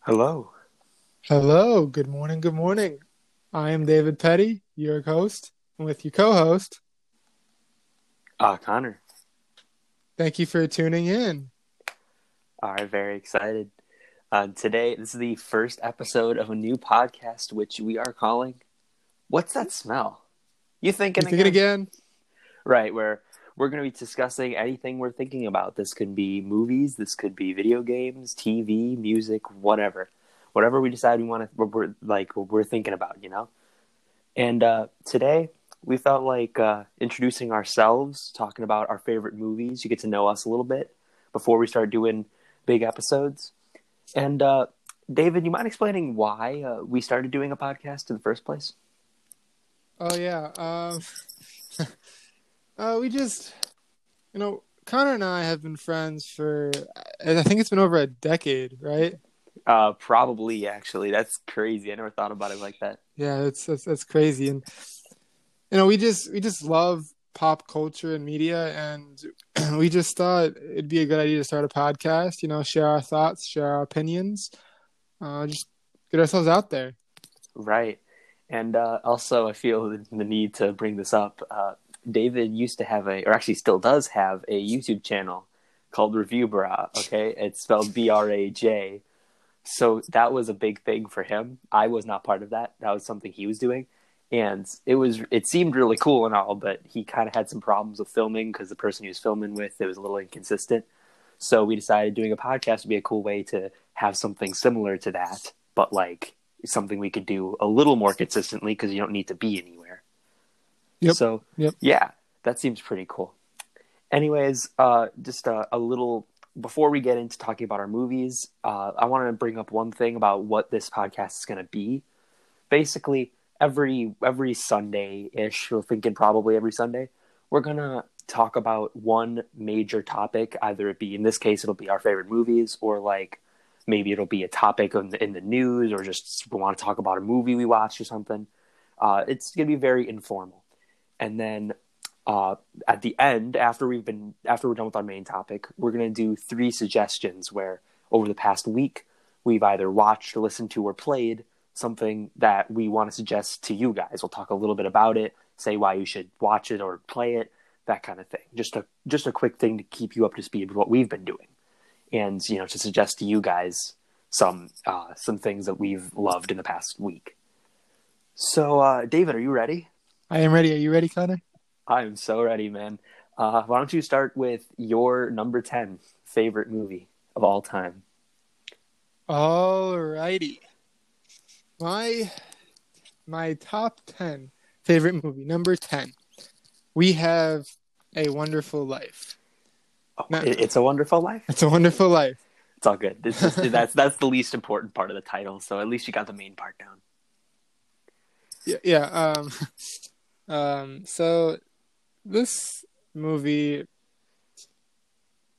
Hello. Hello, good morning, good morning. I am David Petty, your host, and with your co host. Uh, Connor. Thank you for tuning in. All right, very excited. Uh, today, this is the first episode of a new podcast, which we are calling What's That Smell? You thinking, You thinking again? Right, where we're going to be discussing anything we're thinking about. This could be movies, this could be video games, TV, music, whatever. Whatever we decide we want to, we're, like, we're thinking about, you know? And uh, today, we felt like uh, introducing ourselves, talking about our favorite movies. You get to know us a little bit before we start doing big episodes. And uh, David, you mind explaining why uh, we started doing a podcast in the first place? Oh, yeah. Um, uh, we just, you know, Connor and I have been friends for, I think it's been over a decade, right? Uh, probably, actually. That's crazy. I never thought about it like that. Yeah, it's that's, that's crazy, and you know, we just we just love pop culture and media, and we just thought it'd be a good idea to start a podcast. You know, share our thoughts, share our opinions, uh, just get ourselves out there. Right. And uh, also, I feel the need to bring this up. Uh, David used to have a, or actually still does have a YouTube channel called Review Bra. Okay, it's spelled B R A J. So that was a big thing for him. I was not part of that. That was something he was doing, and it was it seemed really cool and all, but he kind of had some problems with filming because the person he was filming with it was a little inconsistent. So we decided doing a podcast would be a cool way to have something similar to that, but like something we could do a little more consistently because you don't need to be anywhere. Yep. So Yep. yeah, that seems pretty cool. Anyways, uh, just a, a little before we get into talking about our movies, uh, I want to bring up one thing about what this podcast is going to be. Basically, every every Sunday ish, we're thinking probably every Sunday, we're gonna talk about one major topic. Either it be in this case, it'll be our favorite movies, or like maybe it'll be a topic in the, in the news, or just we want to talk about a movie we watched or something. Uh, it's gonna be very informal, and then uh, at the end, after we've been after we're done with our main topic, we're gonna do three suggestions where over the past week we've either watched, listened to, or played something that we want to suggest to you guys. We'll talk a little bit about it, say why you should watch it or play it, that kind of thing. Just a just a quick thing to keep you up to speed with what we've been doing, and you know to suggest to you guys some uh, some things that we've loved in the past week. So, uh, David, are you ready? I am ready. Are you ready, Connor? I'm so ready, man. Uh, why don't you start with your number 10 favorite movie of all time? Alrighty. My my top ten favorite movie, number ten. We have a wonderful life. Oh, No. it- It's a Wonderful Life. It's a wonderful life. It's all good. This is, that's that's the least important part of the title, so at least you got the main part down. Yeah, yeah. Um, um. So this movie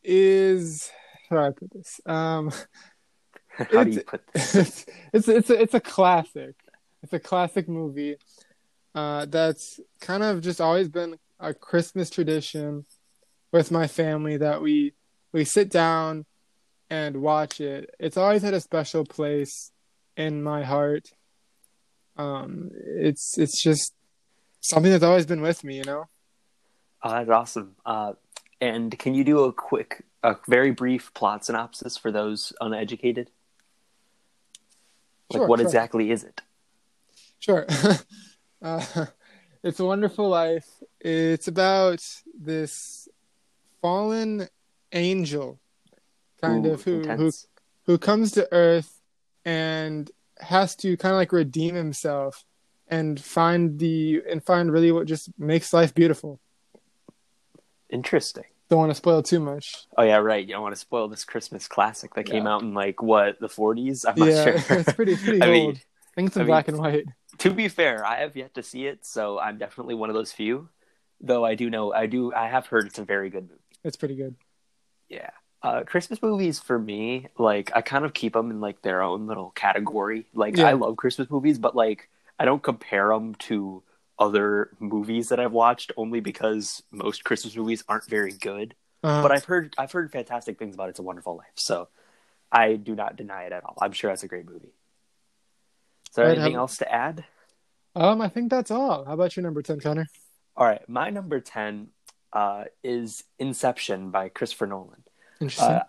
is how do I put this? Um, How do you put this? it's it's it's a, it's a classic. It's a classic movie. Uh, that's kind of just always been a Christmas tradition with my family that we we sit down and watch it. It's always had a special place in my heart. Um, it's it's just something that's always been with me, you know. Oh, that's awesome. Uh, and can you do a quick, a very brief plot synopsis for those uneducated? Like, Sure, what sure. exactly is it? Sure. uh, it's a Wonderful Life. It's about this fallen angel, kind Ooh, of who who who comes to Earth and has to kind of like redeem himself and find the and find really what just makes life beautiful. Interesting. Don't want to spoil too much. Oh yeah, right. You don't want to spoil this Christmas classic that came out in like what the 40s. I'm not yeah, sure. it's pretty pretty I old. mean, I think it's in I mean- black and white. to be fair, I have yet to see it, so I'm definitely one of those few. Though I do know, I do, I have heard it's a very good movie. It's pretty good. Yeah. Uh, Christmas movies for me, like I kind of keep them in like their own little category. Like Yeah. I love Christmas movies, but like I don't compare them to other movies that I've watched only because most Christmas movies aren't very good. Uh, But I've heard I've heard fantastic things about It's a Wonderful Life. So I do not deny it at all. I'm sure that's a great movie. Is there Right, anything have- else to add? Um, I think that's all. How about your number ten, Connor? All right, my number ten uh, is Inception by Christopher Nolan. Interesting. Uh,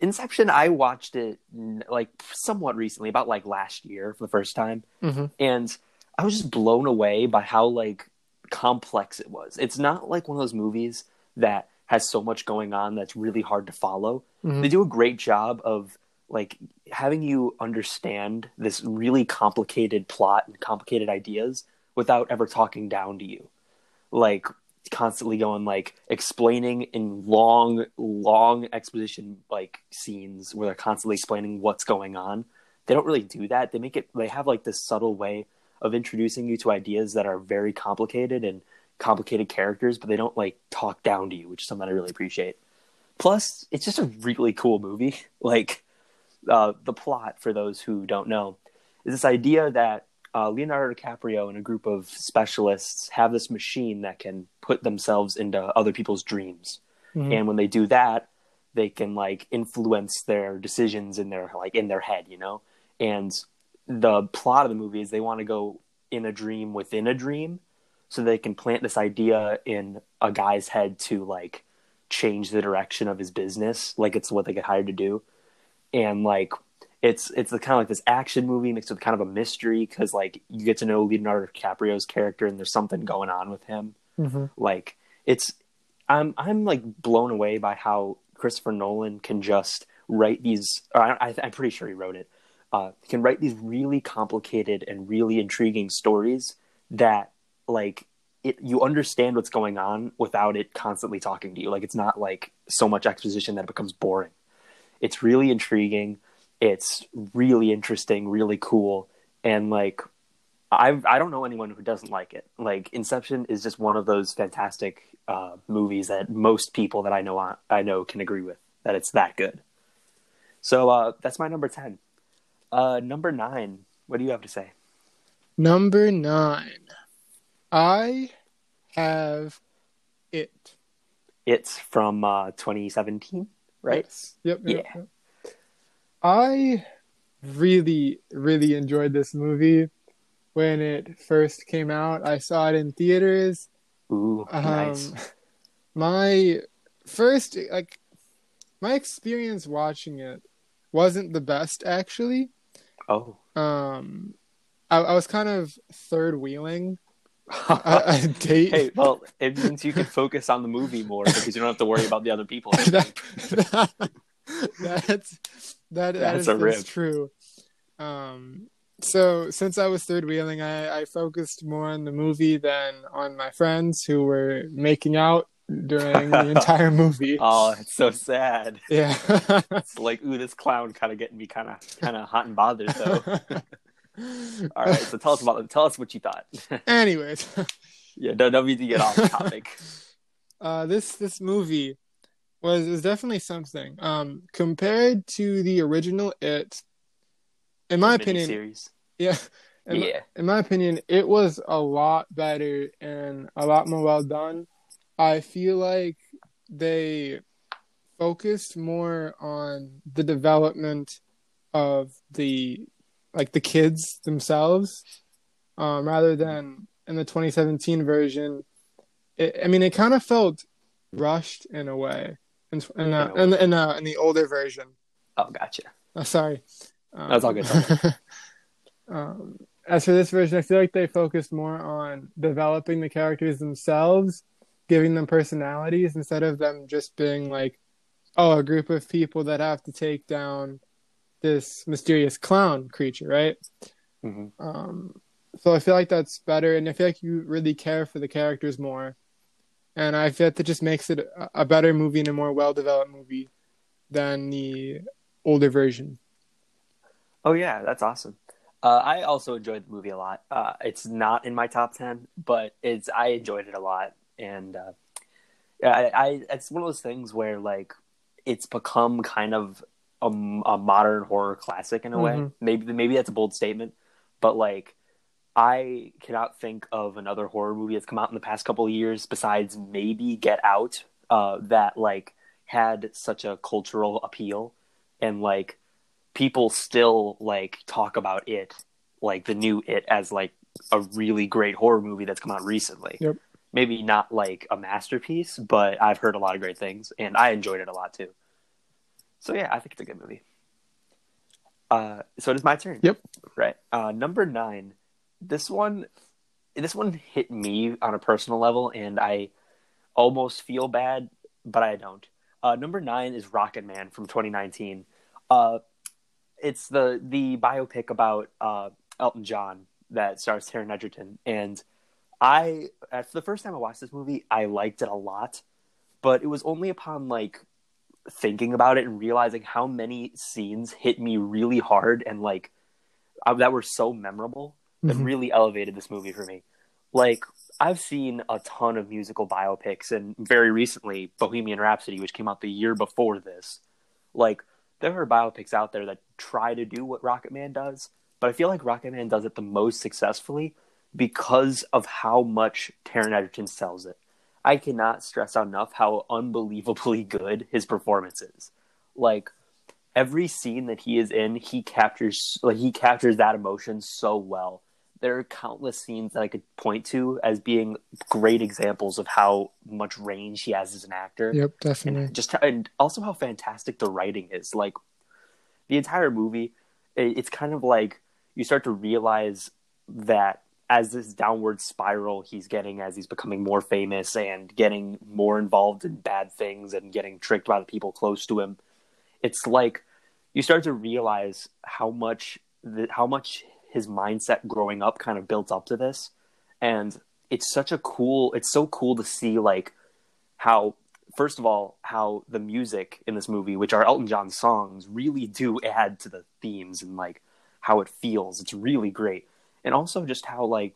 Inception, I watched it like somewhat recently, about like last year for the first time, Mhm. and I was just blown away by how like complex it was. It's not like one of those movies that has so much going on that's really hard to follow. Mhm. They do a great job of like having you understand this really complicated plot and complicated ideas without ever talking down to you. Like constantly going like explaining in long long exposition like scenes where they're constantly explaining what's going on. They don't really do that. They make it they have like this subtle way of introducing you to ideas that are very complicated and complicated characters but they don't like talk down to you which is something i really appreciate. Plus it's just a really cool movie. Like uh, the plot for those who don't know is this idea that uh, Leonardo DiCaprio and a group of specialists have this machine that can put themselves into other people's dreams, Mhm. and when they do that, they can like influence their decisions in their like in their head, you know. And the plot of the movie is they want to go in a dream within a dream, so they can plant this idea in a guy's head to like change the direction of his business, like it's what they get hired to do, and like it's it's the kind of like this action movie mixed with kind of a mystery because like you get to know Leonardo DiCaprio's character and there's something going on with him. Mhm. Like it's I'm I'm like blown away by how Christopher Nolan can just write these. Or I, I, I'm pretty sure he wrote it. Uh, can write these really complicated and really intriguing stories that like it you understand what's going on without it constantly talking to you. Like it's not like so much exposition that it becomes boring. It's really intriguing. It's really interesting, really cool, and like I I don't know anyone who doesn't like it. Like Inception is just one of those fantastic uh, movies that most people that I know I know can agree with that it's that good. So uh, that's my number ten. Uh, number nine. What do you have to say? Number nine. I have it. It's from uh, 2017, right? Yes. Yep, yep, Yeah. yep. I really, really enjoyed this movie when it first came out. I saw it in theaters. Ooh, Um, nice. My first, like, my experience watching it wasn't the best, actually. Oh, Um, I, I was kind of third wheeling a, a date. hey, well, it means you can focus on the movie more because you don't have to worry about the other people. that, that's that, that That's is a that's true. Um, so since I was third wheeling, I, I focused more on the movie than on my friends who were making out during the entire movie. Oh, it's so sad. Yeah. It's like, ooh, this clown kind of getting me kind of kind of hot and bothered. though. all right, so tell us about tell us what you thought. Anyways, yeah, don't, don't need to get off topic. uh, this this movie was it was definitely something. Um, compared to the original It, in my opinion, Miniseries. yeah, in, my- Yeah. in my opinion, it was a lot better and a lot more well done. I feel like they focused more on the development of the like the kids themselves um, rather than in the 2017 version. It, I mean, it kind of felt rushed in a way, in in, uh, In in, uh, in the older version. Oh, gotcha. Oh, sorry. Um, That's all good. um, as for this version, I feel like they focused more on developing the characters themselves, giving them personalities instead of them just being like, oh, a group of people that have to take down this mysterious clown creature, right? hmm Um, so I feel like that's better, and I feel like you really care for the characters more, and I feel that just makes it a, better movie and a more well-developed movie than the older version. Oh yeah, that's awesome. Uh, I also enjoyed the movie a lot. Uh, it's not in my top ten, but it's I enjoyed it a lot, and uh, yeah, I, I it's one of those things where like it's become kind of a, a modern horror classic in a way. Mhm. Maybe maybe that's a bold statement, but like I cannot think of another horror movie that's come out in the past couple of years besides maybe Get Out uh, that like had such a cultural appeal and like people still like talk about it, like the new It, as like a really great horror movie that's come out recently. Yep. Maybe not like a masterpiece, but I've heard a lot of great things, and I enjoyed it a lot too. So yeah, I think it's a good movie. Uh, so it is my turn. Yep. Right. Uh, number nine. This one, this one hit me on a personal level, and I almost feel bad, but I don't. Uh, number nine is Rocketman from 2019. Uh, it's the the biopic about uh, Elton John that stars Taron Egerton, and I, for the first time I watched this movie, I liked it a lot, but it was only upon like thinking about it and realizing how many scenes hit me really hard and like uh, that were so memorable that Mhm. really elevated this movie for me. Like I've seen a ton of musical biopics and very recently Bohemian Rhapsody which came out the year before this. Like there are biopics out there that try to do what Rocketman does, but I feel like Rocketman does it the most successfully because of how much Taron Egerton sells it. I cannot stress enough how unbelievably good his performance is. Like every scene that he is in, he captures like he captures that emotion so well. There are countless scenes that I could point to as being great examples of how much range he has as an actor Yep, definitely. and just and also how fantastic the writing is like the entire movie it's kind of like you start to realize that as this downward spiral he's getting as he's becoming more famous and getting more involved in bad things and getting tricked by the people close to him it's like you start to realize how much the, how much his mindset growing up kind of built up to this. And it's such a cool it's so cool to see like how first of all how the music in this movie which are elton john songs really do add to the themes and like how it feels. It's really great. And also just how like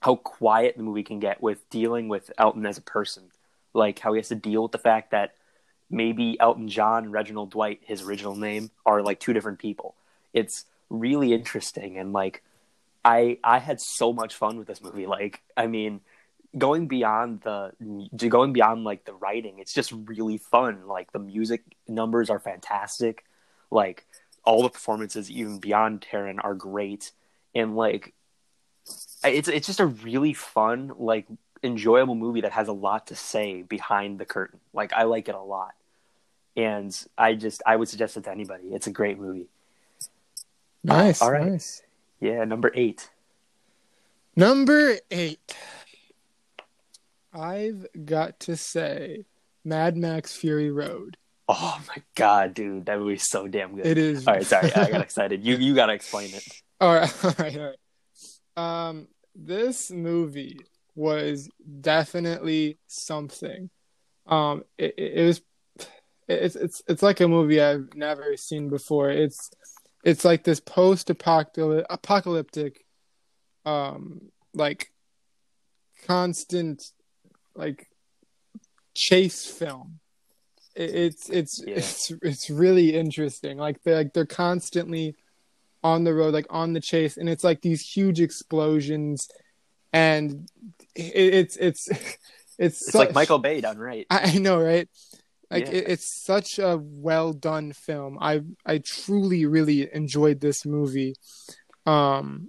how quiet the movie can get with dealing with elton as a person. Like how he has to deal with the fact that maybe elton john reginald dwight his original name are like two different people. It's really interesting and like i i had so much fun with this movie. Like i mean going beyond the going beyond like the writing it's just really fun. Like the music numbers are fantastic. Like all the performances even beyond Taron are great. And like it's it's just a really fun like enjoyable movie that has a lot to say behind the curtain. Like I like it a lot. And I just I would suggest it to anybody. It's a great movie Nice. all right. Nice. yeah number 8 Number eight. I've got to say, Mad Max Fury Road. oh my god dude that movie's so damn good It is. all right sorry I got excited you you got to explain it All right, all right, all right. Um, this movie was definitely something. Um, it, it, it was. It's it's it's like a movie I've never seen before. It's it's like this post-apocalyptic, um, like constant, like chase film. It, it's it's Yeah. it's it's really interesting. Like they're like they're constantly on the road, like on the chase, and it's like these huge explosions, and it, it's it's it's it's like Michael Bay done right I, I know, right? Like Yeah. it, it's such a well done film. I I truly really enjoyed this movie. Um,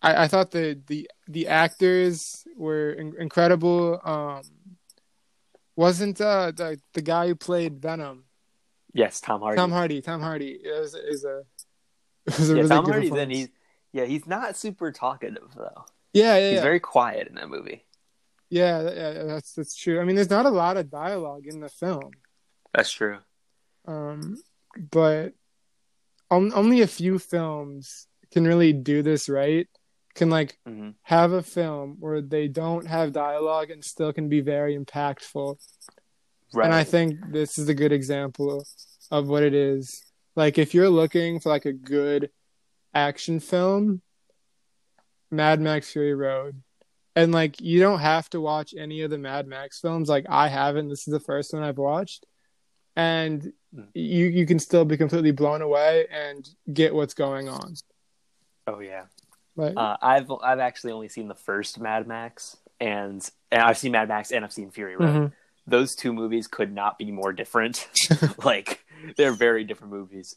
I, I thought the the the actors were in- incredible. Um, wasn't uh the the guy who played Venom yes Tom Hardy Tom Hardy? Tom Hardy was is a a yeah, really Tom good Hardy's in. He's yeah, he's not super talkative though. yeah yeah He's yeah. very quiet in that movie. Yeah yeah that's that's true. I mean, there's not a lot of dialogue in the film. That's true. um, but on, only a few films can really do this right. Can like hmm have a film where they don't have dialogue and still can be very impactful. Right. And I think this is a good example of what it is. Like if you're looking for like a good action film, Mad Max Fury Road. And like you don't have to watch any of the Mad Max films like I haven't. This is the first one I've watched. And Mm. you you can still be completely blown away and get what's going on. oh yeah. Like Uh, I've I've actually only seen the first Mad Max, and, and I've seen Mad Max and I've seen Fury Road. mhm. Those two movies could not be more different. like they're very different movies.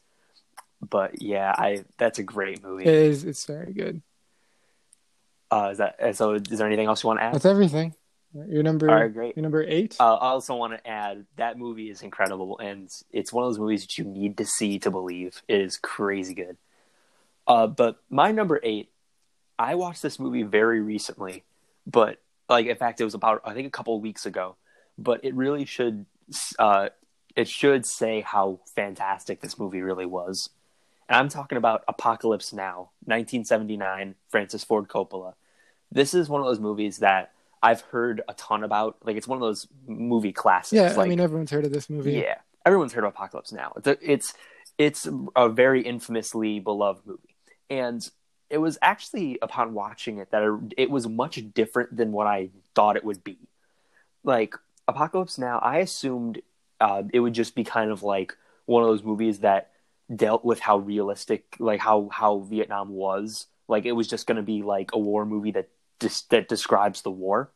But yeah, I that's a great movie. It is. It's very good. Uh, is that so? Is there anything else you want to add? That's everything. Your number. All right, great. Your number eight. Uh, I also want to add that movie is incredible, and it's one of those movies that you need to see to believe. It is crazy good. Uh, but my number eight, I watched this movie very recently, but like in fact, it was about I think a couple of weeks ago. But it really should, uh, it should say how fantastic this movie really was. And I'm talking about Apocalypse Now, 1979, Francis Ford Coppola. This is one of those movies that I've heard a ton about. Like it's one of those movie classics. yeah, like, I mean everyone's heard of this movie. yeah, everyone's heard of Apocalypse Now. It's a, it's it's a very infamously beloved movie, and it was actually upon watching it that it, it was much different than what I thought it would be. Like Apocalypse Now, I assumed uh, it would just be kind of like one of those movies that dealt with how realistic, like how how Vietnam was. Like it was just going to be like a war movie that just that describes the war,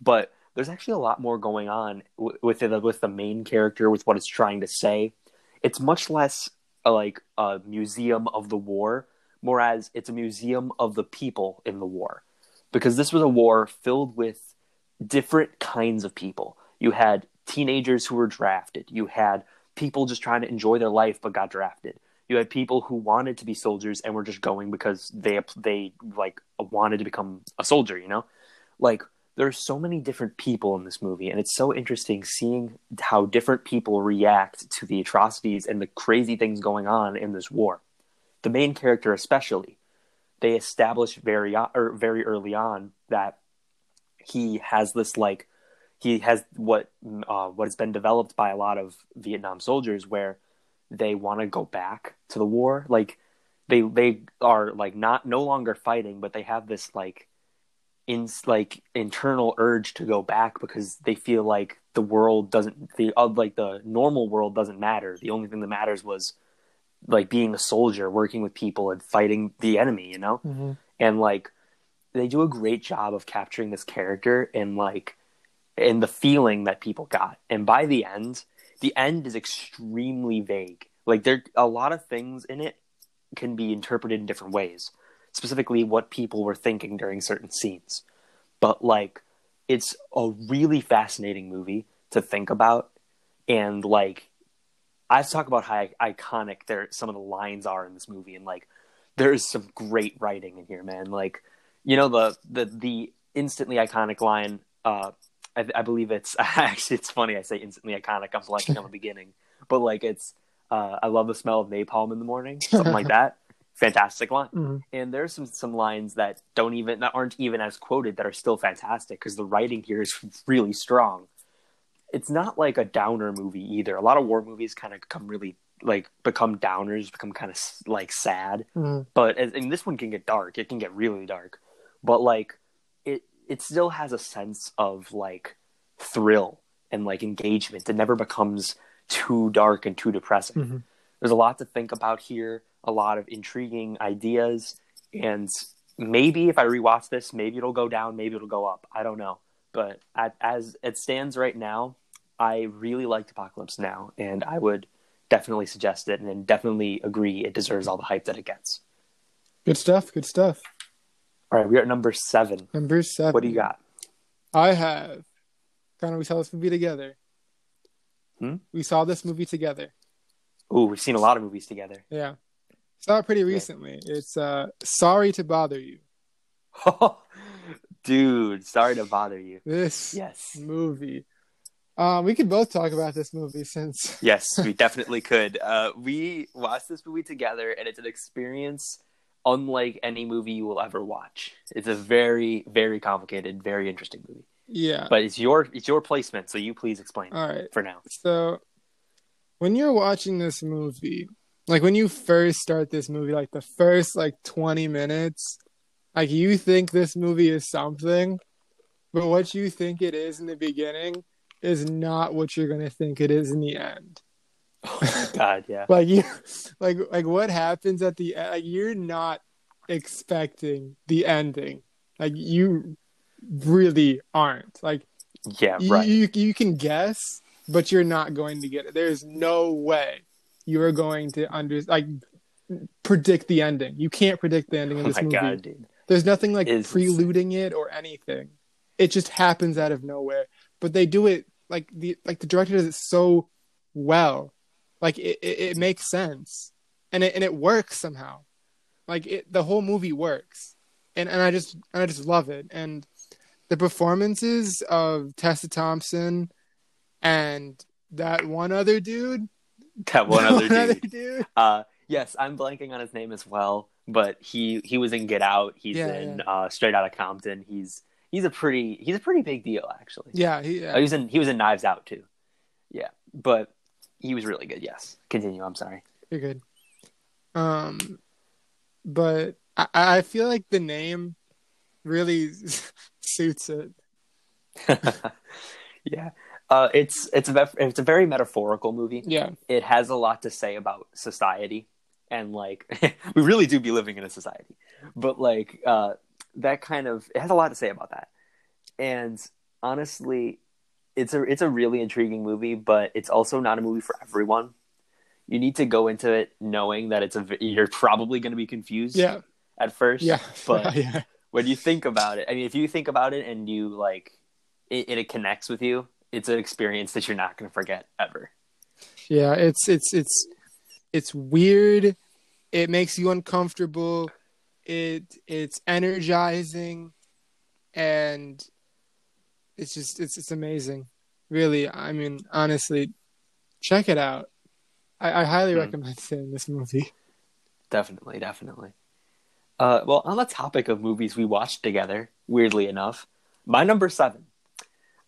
but there's actually a lot more going on w- with the, with the main character with what it's trying to say. It's much less uh, like a museum of the war, whereas it's a museum of the people in the war, because this was a war filled with different kinds of people. You had teenagers who were drafted. You had people just trying to enjoy their life but got drafted. You had people who wanted to be soldiers and were just going because they they like wanted to become a soldier. You know, like there are so many different people in this movie and it's so interesting seeing how different people react to the atrocities and the crazy things going on in this war the main character especially they establish very or very early on that he has this like he has what uh, what has been developed by a lot of Vietnam soldiers where they want to go back to the war like they they are like not no longer fighting but they have this like in like internal urge to go back because they feel like the world doesn't the uh, like the normal world doesn't matter. The only thing that matters was like being a soldier, working with people and fighting the enemy, you know? Mhm. And like they do a great job of capturing this character and like and the feeling that people got. And by the end, the end is extremely vague. Like there a lot of things in it can be interpreted in different ways specifically what people were thinking during certain scenes. But like it's a really fascinating movie to think about and like I've talked about how iconic there some of the lines are in this movie and like there's some great writing in here man like you know the the the instantly iconic line uh I, I believe it's actually it's funny I say instantly iconic I'm blanking on the beginning. But like it's uh I love the smell of napalm in the morning something like that. Fantastic line. Mhm. and there's some some lines that don't even that aren't even as quoted that are still fantastic because the writing here is really strong. It's not like a downer movie either. A lot of war movies kind of become really like become downers become kind of like sad. Mhm. but and this one can get dark. It can get really dark. But like it it still has a sense of like thrill and like engagement it never becomes too dark and too depressing Mhm. there's a lot to think about here a lot of intriguing ideas and maybe if i rewatch this maybe it'll go down maybe it'll go up i don't know but at, as it stands right now i really liked apocalypse now and i would definitely suggest it and definitely agree it deserves all the hype that it gets Good stuff. Good stuff. All right we're at number seven Number seven. what do you got I have. Connor, we saw this movie together. Hmm? We saw this movie together. Ooh, we've seen a lot of movies together Yeah. Saw it pretty recently. It's uh Sorry to Bother You. dude sorry to bother you This yes movie. Um, we could both talk about this movie since Yes, we definitely could. Uh, we watched this movie together, and it's an experience unlike any movie you will ever watch. It's a very, very complicated, very interesting movie. yeah. But it's your it's your placement, so you please explain All right. for now. So when you're watching this movie, like when you first start this movie, like the first like 20 minutes, like you think this movie is something, but what you think it is in the beginning is not what you're going to think it is in the end. God, yeah, Like you like like what happens at the end, like you're not expecting the ending. Like you really aren't. Like yeah, you, right. you you can guess, but you're not going to get it. There's no way you are going to under like predict the ending. You can't predict the ending of Oh this my movie. god, dude. There's nothing like It's preluding it or anything. It just happens out of nowhere. But they do it like the like the director does it so well. Like it, it, it makes sense. And it and it works somehow. Like it the whole movie works. And and I just and I just love it. And the performances of Tessa Thompson and that one other dude. That one other dude. dude. Uh, yes, I'm blanking on his name as well, but he he was in Get Out. He's Yeah, in Uh, Straight Outta Compton. He's he's a pretty he's a pretty big deal actually. Yeah, he, Uh, he was in he was in Knives Out too. Yeah, but he was really good. Yes, continue. I'm sorry. You're good. Um, but I, I feel like the name really suits it. yeah, uh, it's it's a it's a very metaphorical movie. Yeah, It has a lot to say about society, and like we really do be living in a society. But like uh, that kind of it has a lot to say about that. And honestly, it's a it's a really intriguing movie, but it's also not a movie for everyone. You need to go into it knowing that it's a you're probably going to be confused yeah, at first. yeah, but yeah, when you think about it, I mean, if you think about it and you like it, it connects with you, it's an experience that you're not going to forget ever. yeah. It's it's it's it's weird. It makes you uncomfortable. It it's energizing, and it's just it's it's amazing. Really, I mean, honestly, check it out. I, I highly Hmm. recommend seeing this movie. Definitely, definitely. Uh, well, on the topic of movies we watched together, weirdly enough, my number seven.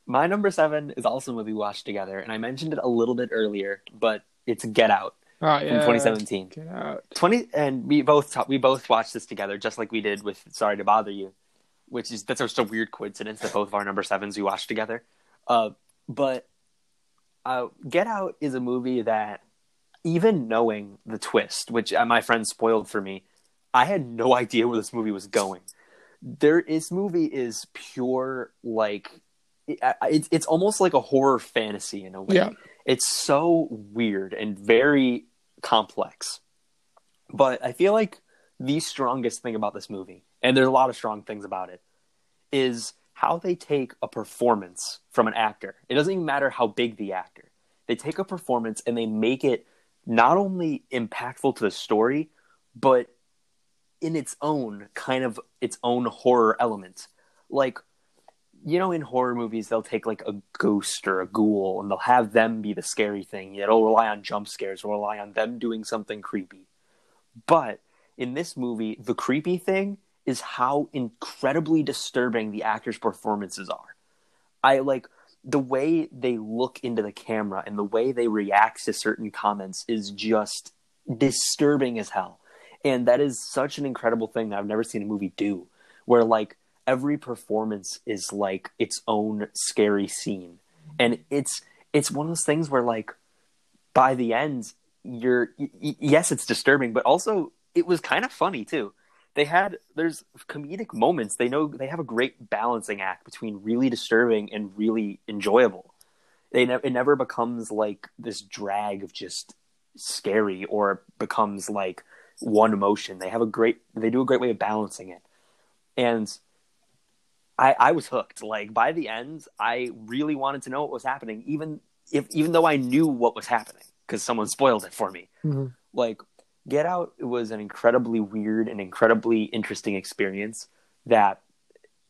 My number seven is also a movie we watched together, and I mentioned it a little bit earlier, but it's Get Out Oh from yeah, 2017. Get out. 20 and we both ta- we both watched this together, just like we did with Sorry to Bother You, which is that's just a weird coincidence that both of our number sevens we watched together. Uh, but uh, Get Out is a movie that even knowing the twist, which uh, my friend spoiled for me, I had no idea where this movie was going. There, this movie is pure like it's it's almost like a horror fantasy in a way. Yeah. It's so weird and very complex. But I feel like the strongest thing about this movie, and there's a lot of strong things about it, is how they take a performance from an actor. It doesn't even matter how big the actor. They take a performance and they make it not only impactful to the story, but in its own kind of its own horror element. Like you know, in horror movies, they'll take like a ghost or a ghoul and they'll have them be the scary thing. It'll rely on jump scares, or rely on them doing something creepy. But in this movie, the creepy thing is how incredibly disturbing the actors' performances are. I like the way they look into the camera and the way they react to certain comments is just disturbing as hell. And that is such an incredible thing that I've never seen a movie do, where like every performance is like its own scary scene. And it's it's one of those things where like by the end you're y- yes it's disturbing but also it was kind of funny too they had there's comedic moments they know they have a great balancing act between really disturbing and really enjoyable they ne- it never becomes like this drag of just scary or becomes like one emotion they have a great they do a great way of balancing it and I, I was hooked. Like by the end, I really wanted to know what was happening, even if even though I knew what was happening because someone spoiled it for me. Mhm. Like Get Out was an incredibly weird and incredibly interesting experience. That,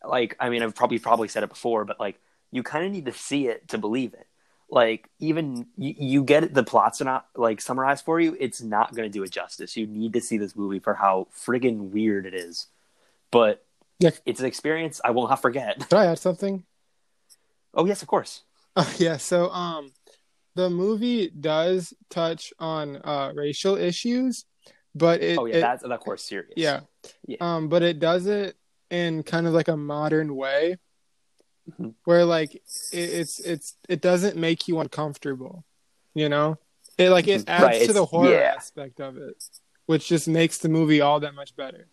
like, I mean, I've probably probably said it before, but like, you kind of need to see it to believe it. Like, even you, you get it, the plot's are not like summarized for you. It's not going to do it justice. You need to see this movie for how friggin' weird it is. But Yeah. it's an experience I will not forget. Could I add something? Oh yes, of course. Uh, yeah, so um the movie does touch on uh racial issues, but it, Oh yeah, it- that's of course serious. yeah. Yeah. Um but it does it in kind of like a modern way Mhm. where like it, it's it's it doesn't make you uncomfortable, you know? It like it Mhm. adds Right, to the horror yeah. aspect of it, which just makes the movie all that much better.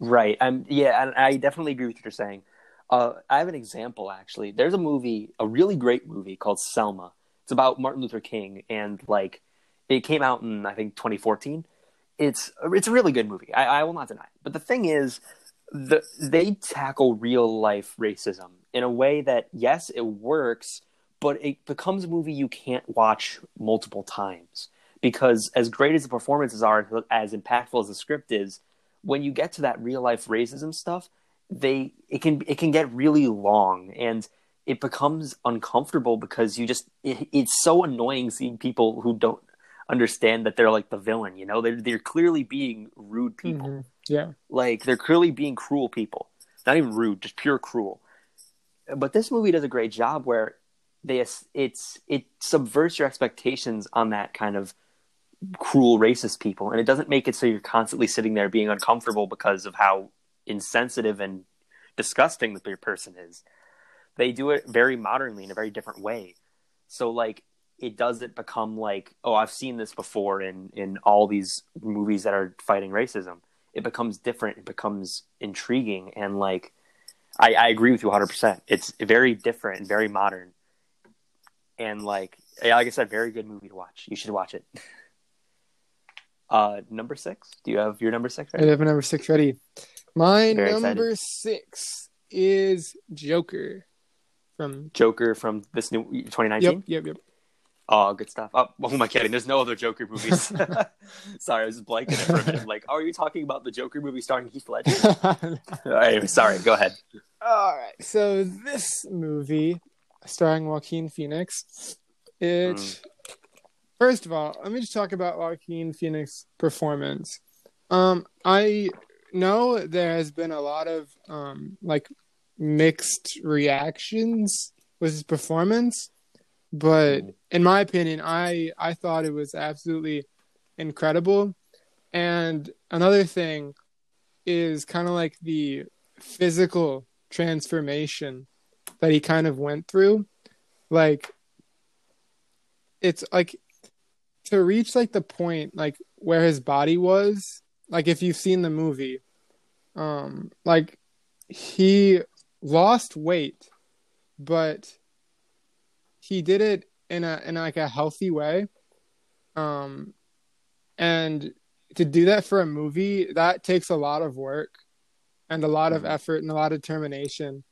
Right. Um. Yeah, and I definitely agree with what you're saying. Uh, I have an example actually. There's a movie, a really great movie called Selma. It's about Martin Luther King, and like, It came out in I think 2014. It's it's a really good movie. I, I will not deny. It. But the thing is, the they tackle real life racism in a way that yes, it works, but it becomes a movie you can't watch multiple times because as great as the performances are, as impactful as the script is, when you get to that real life racism stuff, they it can it can get really long and it becomes uncomfortable because you just it, it's so annoying seeing people who don't understand that they're like the villain you know? They're, they're clearly being rude people. Mhm. Yeah. like they're clearly being cruel people. Not even rude just pure cruel. But this movie does a great job where they it's it subverts your expectations on that kind of cruel racist people. And it doesn't make it so you're constantly sitting there being uncomfortable because of how insensitive and disgusting the person is they do it very modernly in a very different way. So like it doesn't become like oh i've seen this before in in all these movies that are fighting racism. It becomes different. It becomes intriguing and like i, I agree with you 100% it's very different and very modern. And like like i said very good movie to watch. You should watch it. Uh number six? Do you have your number six Ready? I have a number six ready. My Very number six is Joker from. joker from this new 2019 Yep, yep, yep. Oh, good stuff. Oh, who am I kidding? There's no other Joker movies. sorry, I was blanking it for a minute. Like, oh, are you talking about the Joker movie starring Heath Ledger? anyway, sorry. Go ahead. All right. So this movie, starring Joaquin Phoenix, it. Mm. First of all, let me just talk about Joaquin Phoenix' performance. Um, I know there has been a lot of um like mixed reactions with his performance, but Mm. in my opinion, I I thought it was absolutely incredible. And another thing is kind of like the physical transformation that he kind of went through. Like it's like to reach like the point like where his body was, like if you've seen the movie, um like he lost weight, but he did it in a in like a healthy way. Um and to do that for a movie, that takes a lot of work and a lot of Mhm. effort and a lot of determination.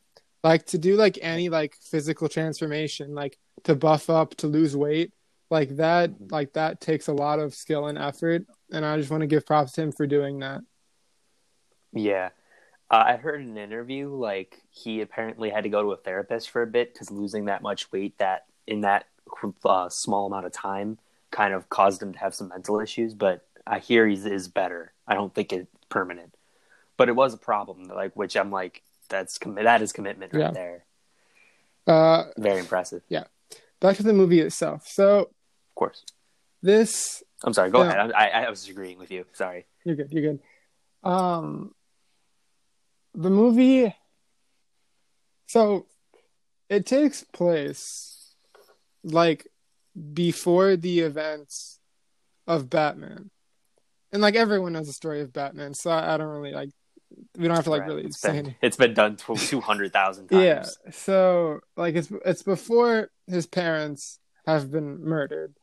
Like to do like any like physical transformation, like to buff up, to lose weight, like that like that takes a lot of skill and effort and I just want to give props to him for doing that. Yeah. Uh, I heard in an interview, like, he apparently had to go to a therapist for a bit because losing that much weight that in that uh, small amount of time kind of caused him to have some mental issues. But I hear he is better. I don't think it's permanent. But it was a problem, like, which I'm like, that's com- that is commitment right Yeah. there. Uh Very impressive. Yeah. Back to the movie itself. So Of course. this I'm sorry. Go ahead. I, I, I was agreeing with you. Sorry. You're good. You're good. Um, the movie. So, it takes place like before the events of Batman, and like everyone knows the story of Batman, so I, I don't really like. We don't have to like Right. really It's say been, anything. it's been done two hundred thousand times. Yeah. So like it's it's before his parents have been murdered.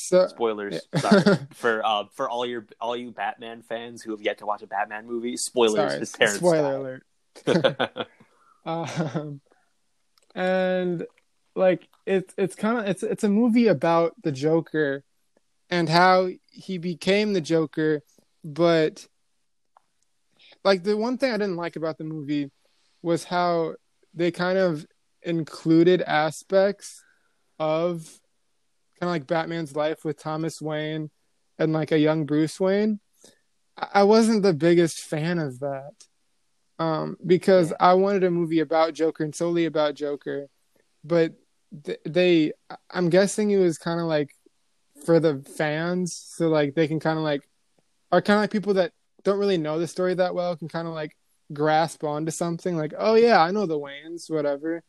So Spoilers. Yeah. Sorry. for uh, for all your all you Batman fans who have yet to watch a Batman movie. Spoilers. sorry, his parents. spoiler died. alert. um, and like it's it's kind of it's it's a movie about the Joker and how he became the Joker, but like the one thing I didn't like about the movie was how they kind of included aspects of kind of like Batman's life with Thomas Wayne and like a young Bruce Wayne. I wasn't the biggest fan of that um, because. I wanted a movie about Joker and solely about Joker, but th- they, I'm guessing it was kind of like for the fans, so like they can kind of like are kind of like people that don't really know the story that well can kind of like grasp onto something like, oh yeah, I know the Waynes, whatever.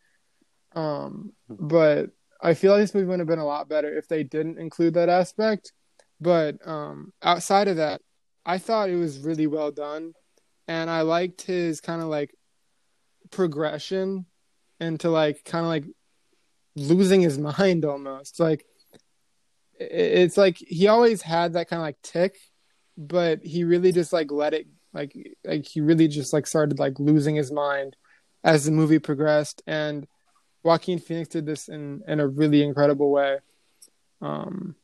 Um, but I feel like this movie would have been a lot better if they didn't include that aspect. But um, outside of that, I thought it was really well done, and I liked his kind of like progression into like kind of like losing his mind almost. Like it's like he always had that kind of like tick, but he really just like let it like like he really just like started like losing his mind as the movie progressed and Joaquin Phoenix did this in in a really incredible way. Um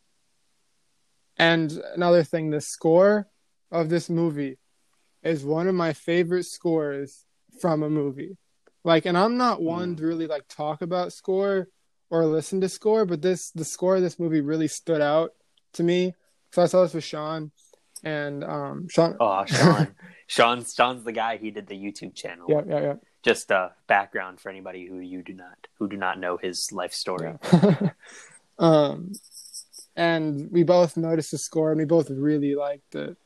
and another thing the score of this movie is one of my favorite scores from a movie. Like and I'm not one to really like talk about score or listen to score, but this the score of this movie really stood out to me. So I saw this with Sean and um Sean Oh, Sean. Sean's Sean's the guy. He did the YouTube channel. Yeah, yeah, yeah. Just a background for anybody who you do not who do not know his life story. Yeah. um, and we both noticed the score, and we both really liked it.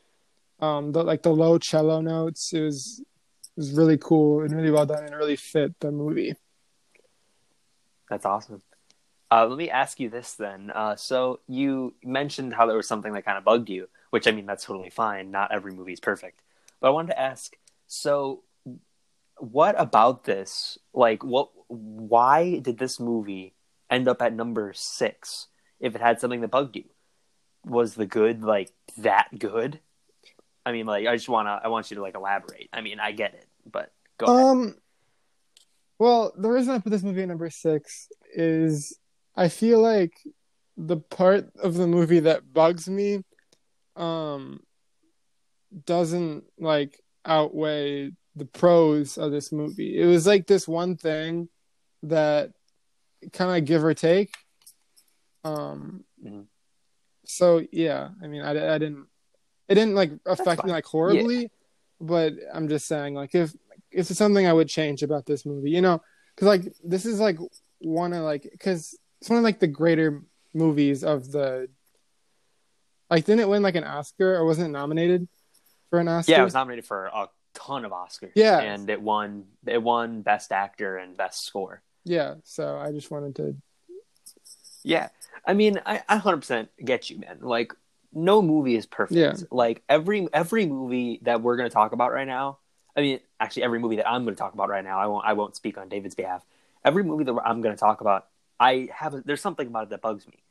Um, the like the low cello notes. It was it was really cool and really well done, and really fit the movie. That's awesome. Uh, let me ask you this then. Uh, so you mentioned how there was something that kind of bugged you, which I mean that's totally fine. Not every movie is perfect, but I wanted to ask. So, what about this? Like, what? Why did this movie end up at number six? If it had something that bugged you, was the good like that good? I mean, like, I just wanna, I want you to like elaborate. I mean, I get it, but go ahead. Um, well, the reason I put this movie at number six is I feel like the part of the movie that bugs me, um, doesn't like outweigh the pros of this movie. It was like this one thing that kind of give or take. Um, Mhm. so yeah, I mean, I, I didn't, it didn't like affect me like horribly, but I'm just saying like if if it's something I would change about this movie, you know, because like this is like one of like because it's one of like the greater movies of the like didn't it win like an Oscar or wasn't it nominated for an Oscar? Yeah, it was nominated for a ton of Oscars. Yeah. and it won. It won Best Actor and Best Score. yeah. So I just wanted to Yeah, I mean, I, I 100% get you, man. Like, no movie is perfect. Yeah. Like every every movie that we're going to talk about right now. I mean, actually, every movie that I'm going to talk about right now. I won't. I won't speak on David's behalf. Every movie that I'm going to talk about, I have. A, there's something about it that bugs me,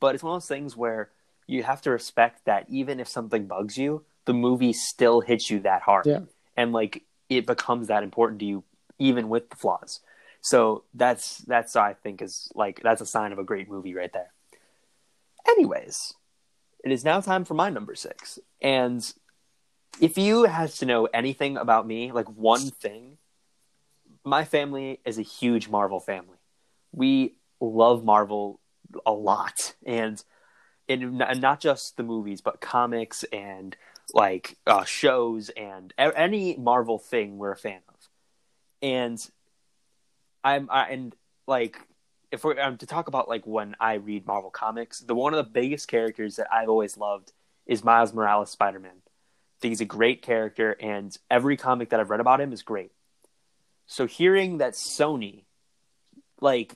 but it's one of those things where you have to respect that even if something bugs you, the movie still hits you that hard. Yeah. And like it becomes that important to you even with the flaws. So that's that's i think is like that's a sign of a great movie right there. Anyways it is now time for my number six. And if you had to know anything about me like one thing my family is a huge marvel family. We love marvel a lot. And and not just the movies but comics and like uh, shows and any Marvel thing we're a fan of. And I'm I, and like if we're um, to talk about like when I read Marvel comics, the one of the biggest characters that I've always loved is Miles Morales Spider Man. I think he's a great character, and every comic that I've read about him is great. So hearing that Sony, like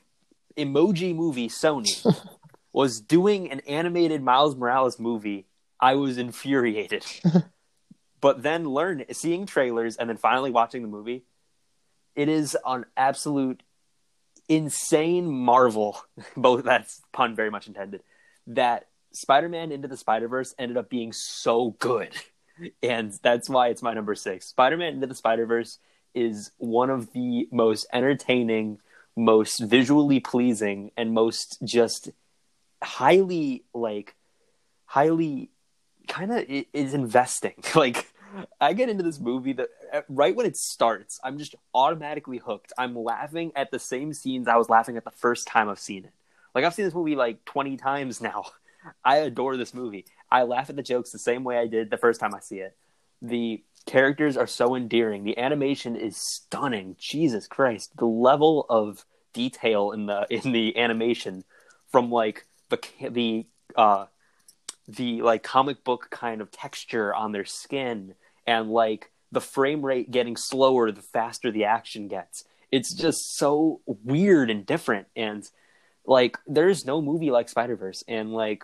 emoji movie Sony, was doing an animated Miles Morales movie, I was infuriated. but then learn seeing trailers and then finally watching the movie, it is an absolute insane marvel. Both that's pun very much intended. That Spider-Man Into the Spider-Verse ended up being so good. And that's why it's my number six. Spider-Man Into the Spider-Verse is one of the most entertaining, most visually pleasing, and most just highly like highly kind of is investing. Like i get into this movie that uh, right when it starts i'm just automatically hooked. I'm laughing at the same scenes i was laughing at the first time i've seen it. Like i've seen this movie like 20 times now. I adore this movie. I laugh at the jokes the same way i did the first time i see it. The characters are so endearing. The animation is stunning. Jesus christ. The level of detail in the in the animation from like the the uh the like comic book kind of texture on their skin and like the frame rate getting slower the faster the action gets. It's just so weird and different. And like there's no movie like spider-verse. And like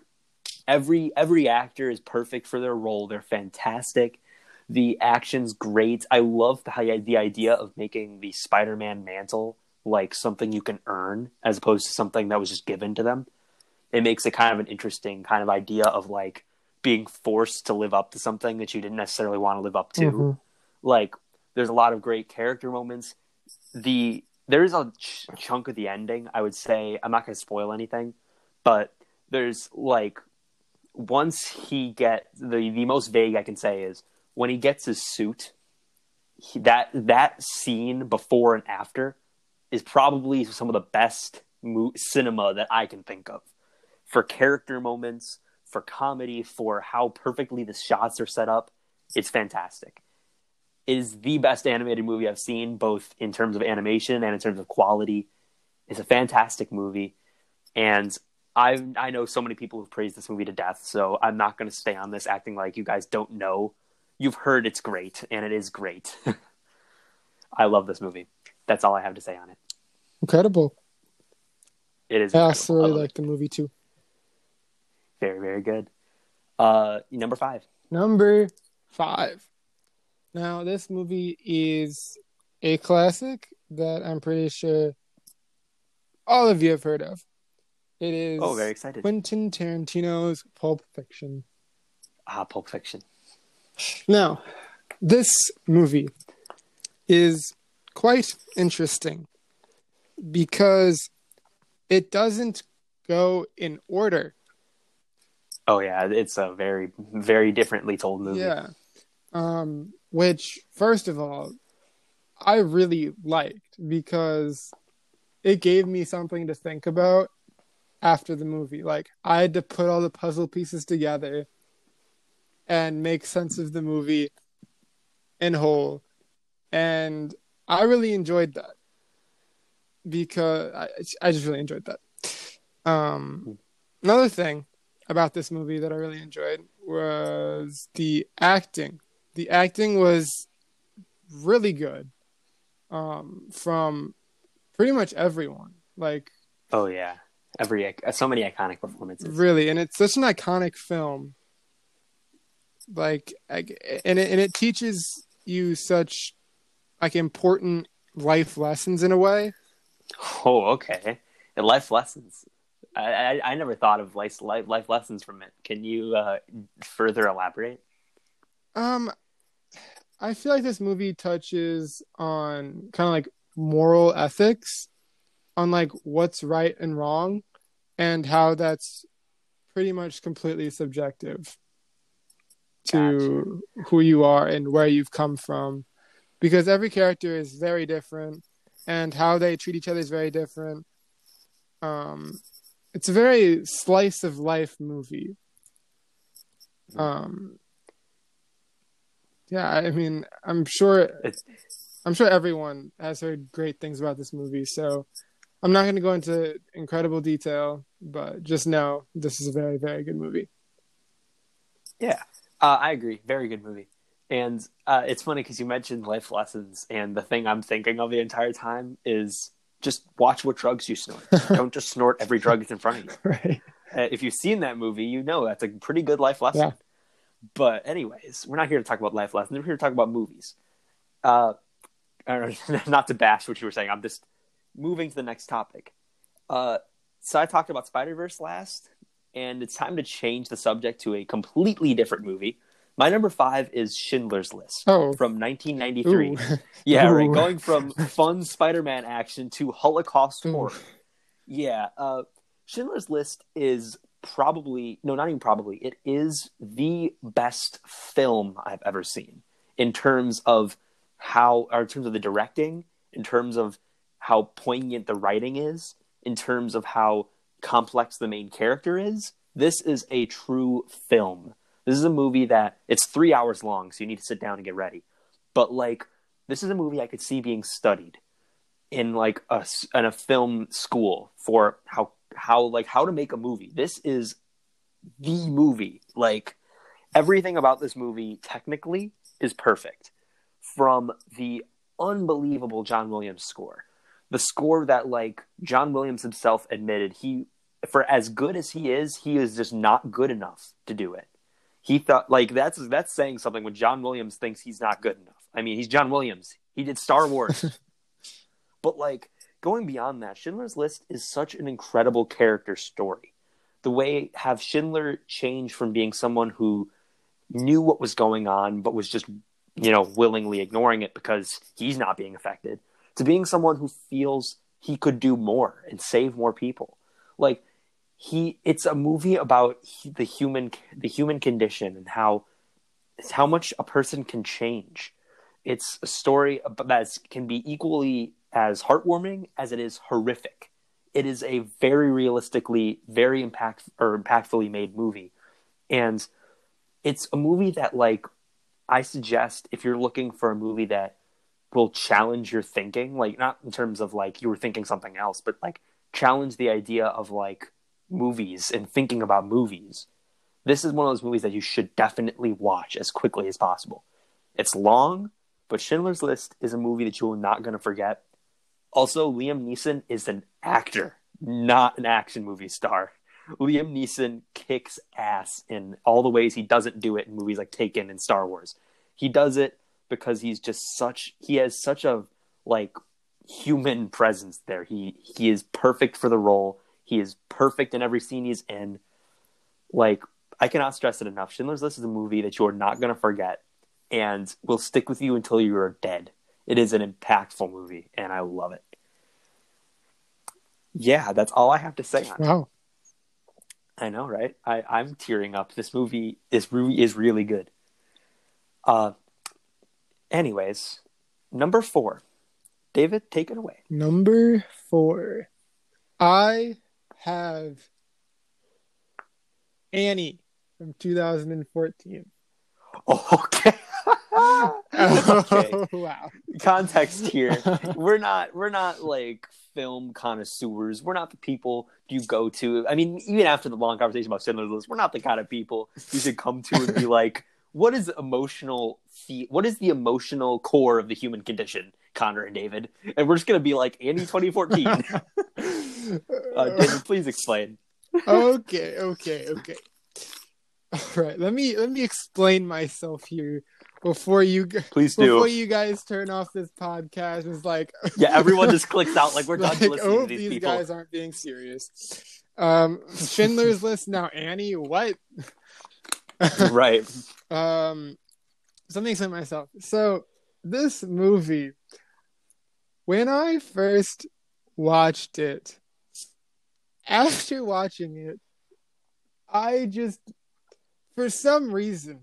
every every actor is perfect for their role. They're fantastic. The action's great. I love the, the idea of making the spider-man mantle like something you can earn as opposed to something that was just given to them it makes it kind of an interesting kind of idea of like being forced to live up to something that you didn't necessarily want to live up to. Mhm. Like there's a lot of great character moments. The there's a ch- chunk of the ending. I would say I'm not going to spoil anything, but there's like once he get the the most vague I can say is when he gets his suit. He, that that scene before and after is probably some of the best mo- cinema that I can think of for character moments, for comedy, for how perfectly the shots are set up. It's fantastic. It is the best animated movie I've seen, both in terms of animation and in terms of quality. It's a fantastic movie, and I I know so many people who've praised this movie to death. So I'm not going to stay on this acting like you guys don't know. You've heard it's great, and it is great. I love this movie. That's all I have to say on it. Incredible. It is I incredible. also I really like the movie too. Very very good. Uh, number five. Number five. Now, this movie is a classic that I'm pretty sure all of you have heard of. It is Oh, very excited. Quentin Tarantino's Pulp Fiction. Ah, Pulp Fiction. Now, this movie is quite interesting because it doesn't go in order. Oh yeah, it's a very very differently told movie. Yeah. Um, which, first of all, I really liked because it gave me something to think about after the movie. Like, I had to put all the puzzle pieces together and make sense of the movie in whole. And I really enjoyed that because I, I just really enjoyed that. Um, another thing about this movie that I really enjoyed was the acting. The acting was really good um, from pretty much everyone. Like, Oh yeah, every so many iconic performances. really, and it's such an iconic film. Like, and it, and it teaches you such like important life lessons in a way. Oh okay, and life lessons. I, I I never thought of life life, life lessons from it. Can you uh, further elaborate? Um, I feel like this movie touches on kind of like moral ethics, on like what's right and wrong, and how that's pretty much completely subjective to who you are and where you've come from, because every character is very different, and how they treat each other is very different. Um, it's a very slice of life movie. Um, yeah, I mean, I'm sure, I'm sure everyone has heard great things about this movie. So I'm not going to go into incredible detail, but just know this is a very, very good movie. Yeah, uh, I agree. Very good movie. And uh, it's funny because you mentioned life lessons, and the thing I'm thinking of the entire time is just watch what drugs you snort. Don't just snort every drug that's in front of you. Right. Uh, if you've seen that movie, you know that's a pretty good life lesson. Yeah. But anyways, we're not here to talk about life lessons. We're here to talk about movies. Uh, know, not to bash what you were saying. I'm just moving to the next topic. Uh, so I talked about Spider Verse last, and it's time to change the subject to a completely different movie. My number five is Schindler's List Oh, from 1993. ooh. Yeah, right. Going from fun Spider-Man action to Holocaust Ooh. horror. Yeah, uh, Schindler's List is probably no, not even probably. It is the best film I've ever seen in terms of how, or in terms of the directing, in terms of how poignant the writing is, in terms of how complex the main character is. This is a true film. This is a movie that it's three hours long, so you need to sit down and get ready. But like, this is a movie I could see being studied in like a in a film school for how how like how to make a movie. This is the movie. Like everything about this movie technically is perfect. From the unbelievable John Williams score. The score that like John Williams himself admitted he for as good as he is, he is just not good enough to do it. He thought like that's that's saying something when John Williams thinks he's not good enough. I mean, he's John Williams. He did Star Wars. but like going beyond that, Schindler's List is such an incredible character story. the way have Schindler change from being someone who knew what was going on but was just you know willingly ignoring it because he's not being affected to being someone who feels he could do more and save more people like he it's a movie about the human the human condition and how how much a person can change. It's a story that can be equally as heartwarming as it is horrific. It is a very realistically very impact or impactfully made movie. And it's a movie that like i suggest if you're looking for a movie that will challenge your thinking like not in terms of like you were thinking something else but like challenge the idea of like movies and thinking about movies this is one of those movies that you should definitely watch as quickly as possible it's long but schindler's list is a movie that you're not going to forget also liam neeson is an actor not an action movie star liam neeson kicks ass in all the ways he doesn't do it in movies like taken and star wars he does it because he's just such he has such a like human presence there. He he is perfect for the role. He is perfect in every scene he's in. Like I cannot stress it enough. Schindler's List is a movie that you are not going to forget and will stick with you until you are dead. It is an impactful movie and I love it. Yeah, that's all I have to say on wow. it. I know, right? I, I'm tearing up. This movie is really is really good. Uh, anyways, number four. David, take it away. Number four. I have Annie from 2014. Okay. okay. Oh, wow. Context here. We're not we're not like film connoisseurs. We're not the people you go to. I mean, even after the long conversation about Schindler's List, we're not the kind of people you should come to and be like, what is emotional fe- what is the emotional core of the human condition connor and david and we're just going to be like annie 2014 uh, david please explain. Okay okay okay. All right let me let me explain myself here before you please do. before you guys turn off this podcast. It's like yeah everyone just clicks out like we're done like, listening oh to these, these people. guys aren't being serious. Um schindler's list now annie what? Right. Um something to myself. So this movie when i first watched it after watching it i just for some reason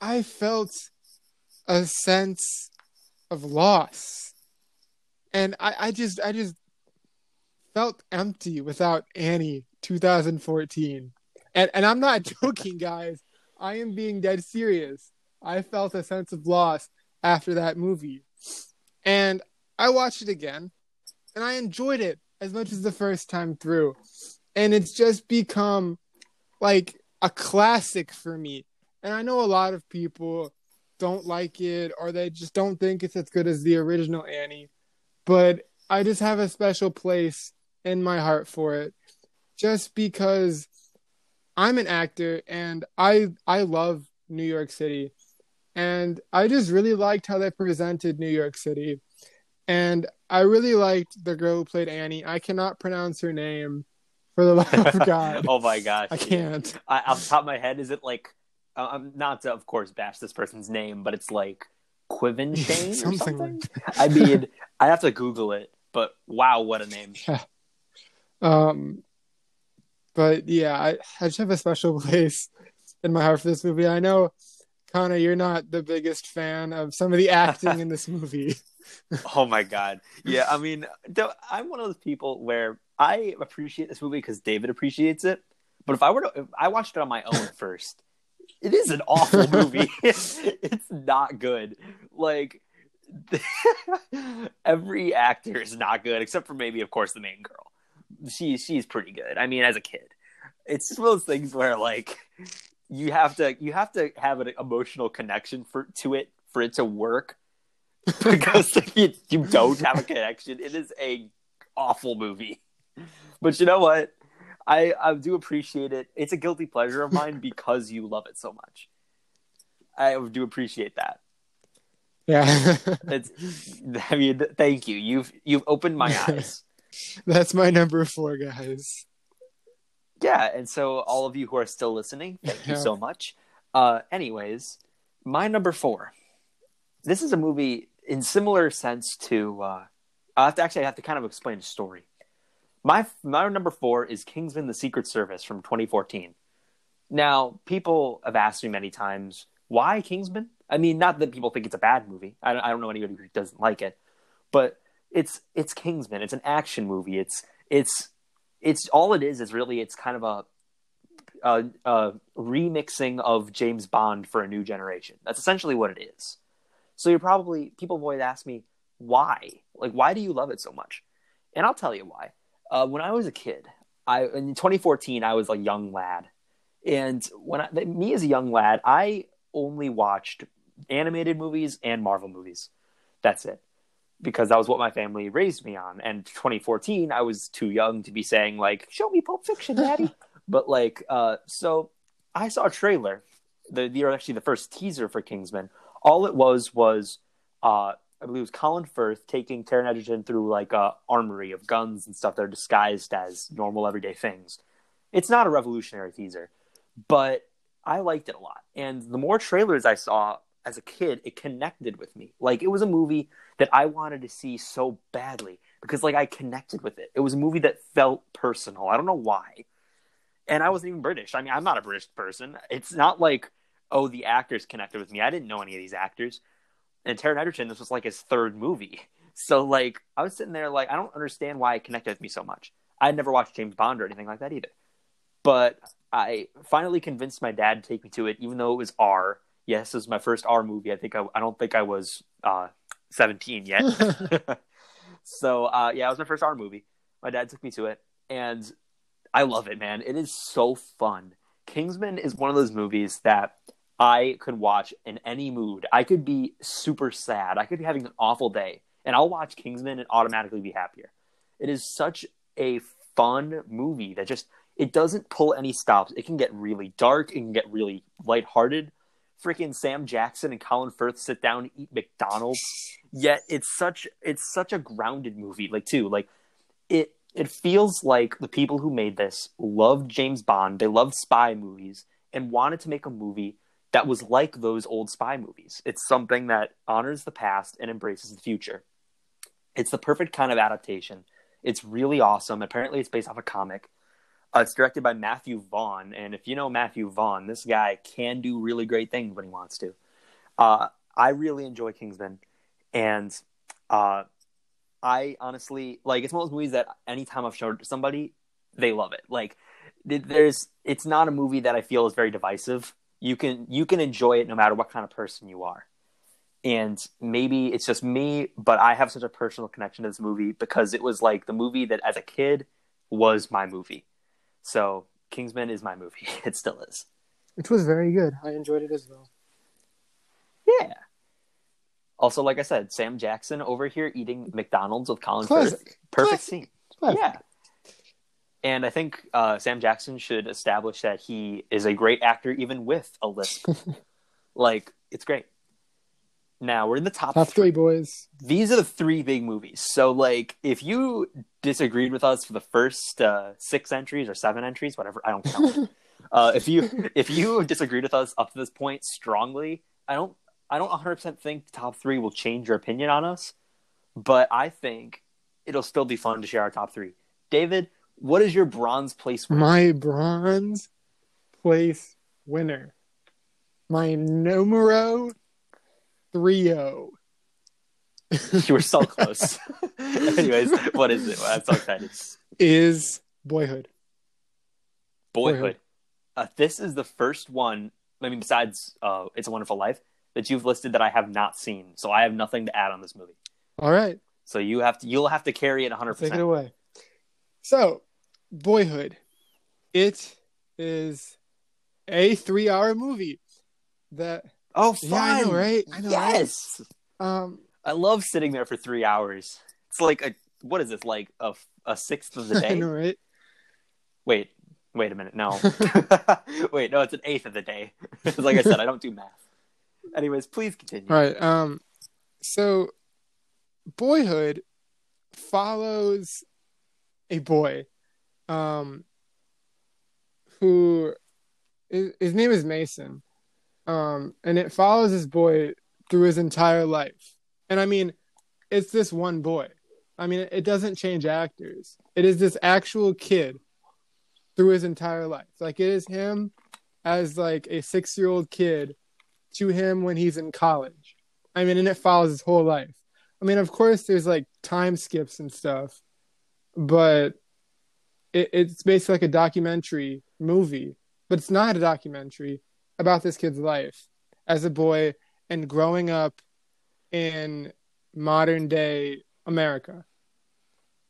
i felt a sense of loss and i i just i just felt empty without annie 2014 and and i'm not joking guys I am being dead serious. I felt a sense of loss after that movie. And I watched it again and I enjoyed it as much as the first time through. And it's just become like a classic for me. And I know a lot of people don't like it or they just don't think it's as good as the original Annie. But I just have a special place in my heart for it just because I'm an actor and I I love New York City. And I just really liked how they presented New York City. And I really liked the girl who played Annie. I cannot pronounce her name for the love of God. oh my gosh. I can't. I, off the top of my head, is it like, uh, um, not to, of course, bash this person's name, but it's like Quiven Shane or something? I mean, I have to Google it, but wow, what a name. Yeah. Um, but yeah, I, I just have a special place in my heart for this movie. I know, Connor, you're not the biggest fan of some of the acting in this movie. oh my god, yeah. I mean, I'm one of those people where I appreciate this movie because David appreciates it. But if I were to, if I watched it on my own first, it is an awful movie. it's not good. Like every actor is not good, except for maybe, of course, the main girl she she's pretty good. I mean, as a kid, it's just one of those things where like you have to you have to have an emotional connection for to it for it to work. because if you, you don't have a connection, it is a awful movie. But you know what? I I do appreciate it. It's a guilty pleasure of mine because you love it so much. I do appreciate that. Yeah. it's I mean, thank you. You've you've opened my eyes. That's my number four, guys. yeah, and so all of you who are still listening, thank you so much. Uh, anyways, my number four. This is a movie in similar sense to. Uh, I have to actually I have to kind of explain a story. My my number four is Kingsman: The Secret Service from 2014. Now, people have asked me many times why Kingsman. I mean, not that people think it's a bad movie. I don't, I don't know anybody who doesn't like it, but it's it's Kingsman. It's an action movie. It's it's it's all it is is really it's kind of a a, a remixing of James Bond for a new generation. That's essentially what it is. So you're probably people have always asked me why, like why do you love it so much? And I'll tell you why. Uh, when I was a kid, I in 2014 I was a young lad, and when I, me as a young lad, I only watched animated movies and Marvel movies. That's it because that was what my family raised me on. And 2014, I was too young to be saying like, "Show me Pulp Fiction, Daddy." but like, uh, so I saw a trailer, the the or actually the first teaser for Kingsman. All it was was, uh, I believe it was Colin Firth taking Taron Egerton through like a armory of guns and stuff that are disguised as normal everyday things. It's not a revolutionary teaser, but I liked it a lot. And the more trailers I saw as a kid, it connected with me. Like it was a movie that I wanted to see so badly because like I connected with it. It was a movie that felt personal. I don't know why. And I wasn't even British. I mean, I'm not a British person. It's not like, oh, the actors connected with me. I didn't know any of these actors. And Taron Egerton, this was like his third movie. So like I was sitting there like I don't understand why it connected with me so much. I had never watched James Bond or anything like that either. But I finally convinced my dad to take me to it, even though it was R. Yes, it was my first R movie. I think I, I don't think I was uh, 17 yet. so uh, yeah, it was my first R movie. My dad took me to it, and I love it, man. It is so fun. Kingsman is one of those movies that I could watch in any mood. I could be super sad. I could be having an awful day, and I'll watch Kingsman and automatically be happier. It is such a fun movie that just it doesn't pull any stops. It can get really dark. It can get really lighthearted. Freaking Sam Jackson and Colin Firth sit down and eat McDonald's. Yet it's such it's such a grounded movie. Like too like it it feels like the people who made this loved James Bond. They loved spy movies and wanted to make a movie that was like those old spy movies. It's something that honors the past and embraces the future. It's the perfect kind of adaptation. It's really awesome. Apparently, it's based off a comic. Uh, it's directed by Matthew Vaughn, and if you know Matthew Vaughn, this guy can do really great things when he wants to. Uh, I really enjoy Kingsman, and uh, I honestly like. It's one of those movies that anytime I've showed it to somebody, they love it. Like, there's, it's not a movie that I feel is very divisive. You can you can enjoy it no matter what kind of person you are. And maybe it's just me, but I have such a personal connection to this movie because it was like the movie that as a kid was my movie. So Kingsman is my movie. It still is. it was very good. I enjoyed it as well. Yeah. Also, like I said, Sam Jackson over here eating McDonald's with Colin Firth. perfect Classic. scene. Classic. Yeah. And I think uh, Sam Jackson should establish that he is a great actor even with a lisp. like, it's great. Now we're in the top, Top three boys. These are the three big movies. So, like, if you disagreed with us for the first uh, six entries or seven entries, whatever, I don't count. uh, if you if you disagreed with us up to this point strongly, I don't I don't 100 percent think the top three will change your opinion on us, but I think it'll still be fun to share our top three. David, what is your bronze place? winner? My bronze place winner. My numero three-o. you were so close. Anyways, what is it? I'm so excited. is Boyhood. Boyhood. Boyhood. Uh, this is the first one. I mean, besides uh, "It's a Wonderful Life," that you've listed that I have not seen. So I have nothing to add on this movie. All right, So you have to. You'll have to carry it 100. percent take it away. So, Boyhood. It is a three-hour movie that Oh, fun! Yeah, I know, right? I know, right? yes, um I love sitting there for three hours. It's like a what is this? Like a, a sixth of the I day? know, right? Wait, wait a minute. No, wait, no, it's an eighth of the day. Because, like I said, I don't do math. Anyways, please continue. All right. Um, so Boyhood follows a boy, um, who his, name is Mason, um, and it follows this boy through his entire life. And I mean, it's this one boy. I mean, it doesn't change actors. It is this actual kid through his entire life. Like it is him as like a six year old kid to him when he's in college. I mean, and it follows his whole life. I mean, of course, there's like time skips and stuff, but it, it's basically like a documentary movie. But it's not a documentary about this kid's life as a boy and growing up in modern day America.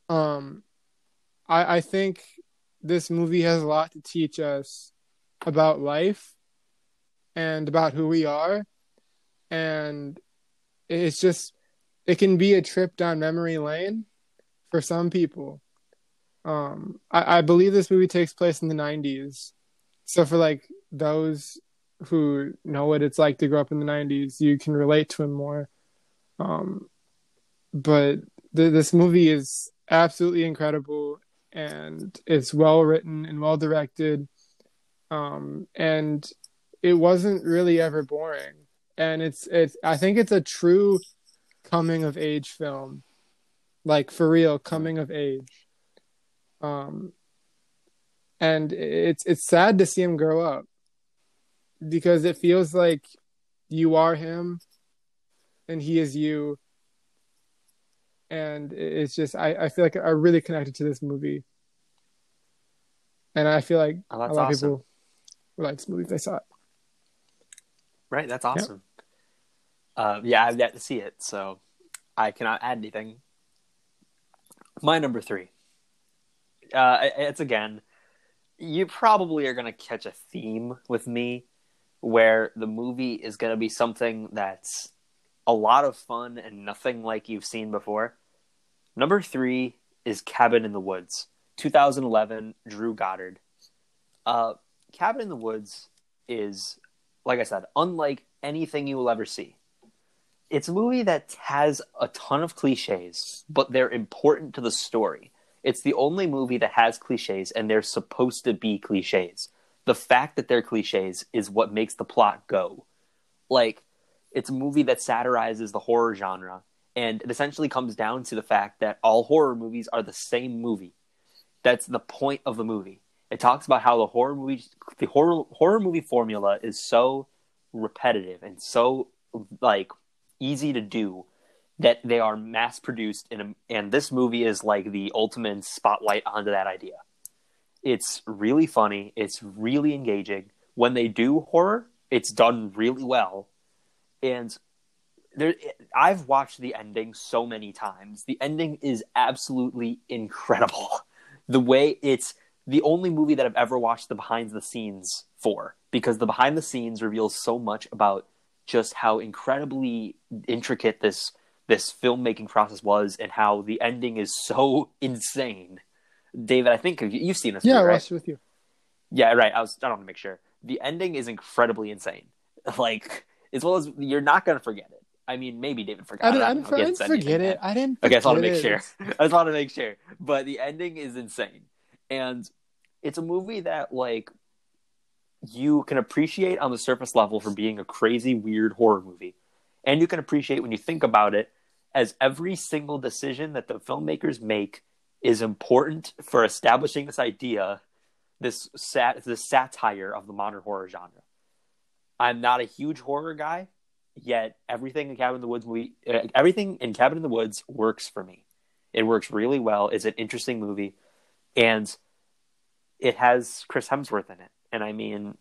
Um, I, I think this movie has a lot to teach us about life and about who we are. And it's just, it can be a trip down memory lane for some people. Um, I, I believe this movie takes place in the 90s. So for like those who know what it's like to grow up in the 90s, you can relate to him more. Um, but the, this movie is absolutely incredible and it's well written and well directed. Um, and it wasn't really ever boring. And it's it's I think it's a true coming of age film. Like for real, coming of age. Um and it's it's sad to see him grow up because it feels like you are him and he is you and it's just I, I feel like I really connected to this movie, and I feel like Oh, a lot of people would like this movie they saw it. Right, that's awesome. Uh, yeah, I've yet to see it, so I cannot add anything. My number three. Uh, it's again, you probably are going to catch a theme with me where the movie is going to be something that's a lot of fun and nothing like you've seen before. Number three is Cabin in the Woods, 2011, Drew Goddard. Uh, Cabin in the Woods is, like I said, unlike anything you will ever see. It's a movie that has a ton of cliches, but they're important to the story. It's the only movie that has cliches, and they're supposed to be cliches. The fact that they're cliches is what makes the plot go. Like, it's a movie that satirizes the horror genre, and it essentially comes down to the fact that all horror movies are the same movie. That's the point of the movie. It talks about how the horror movie, the horror horror movie formula is so repetitive and so like easy to do that they are mass produced in a, and this movie is like the ultimate spotlight onto that idea. It's really funny, it's really engaging. When they do horror, it's done really well. And there I've watched the ending so many times. The ending is absolutely incredible. The way it's the only movie that I've ever watched the behind the scenes for because the behind the scenes reveals so much about just how incredibly intricate this this filmmaking process was and how the ending is so insane. David, I think you've seen this. Yeah, movie, I right? watched it with you. Yeah, right. I was. I don't want to make sure. The ending is incredibly insane. Like as well as you're not gonna forget it. I mean, maybe David forgot. I didn't. I didn't. I didn't forget it. I didn't. Okay, I just want to make it. sure. I just want to make sure. But the ending is insane, and it's a movie that like you can appreciate on the surface level for being a crazy, weird horror movie, and you can appreciate when you think about it as every single decision that the filmmakers make is important for establishing this idea, this sat this satire of the modern horror genre. I'm not a huge horror guy, yet everything in Cabin in the Woods uh, everything in Cabin in the Woods works for me. It works really well. It's an interesting movie, and it has Chris Hemsworth in it. And I mean,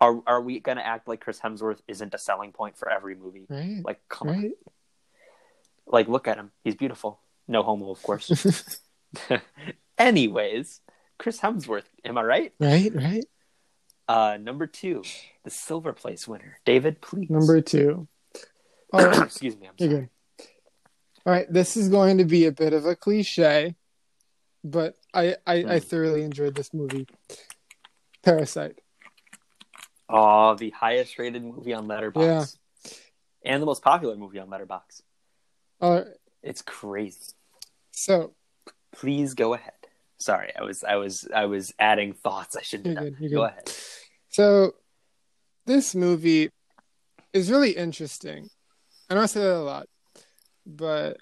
are are we going to act like Chris Hemsworth isn't a selling point for every movie? Right. Like, come on. Like, look at him. He's beautiful. No homo, of course. Anyways, Chris Hemsworth. Am I right? Right. Right. Uh, number two, the silver place winner, David. Please. Number two. All right. Excuse me. I'm sorry. good. All right. This is going to be a bit of a cliche, but I I, I Hmm. thoroughly enjoyed this movie. Parasite. Oh, the highest rated movie on Letterboxd. Yeah. And the most popular movie on Letterboxd. Right. It's crazy. So Please go ahead. Sorry, I was I was I was adding thoughts I shouldn't You're have good, Go good. ahead. So, this movie is really interesting. I know I say that a lot, but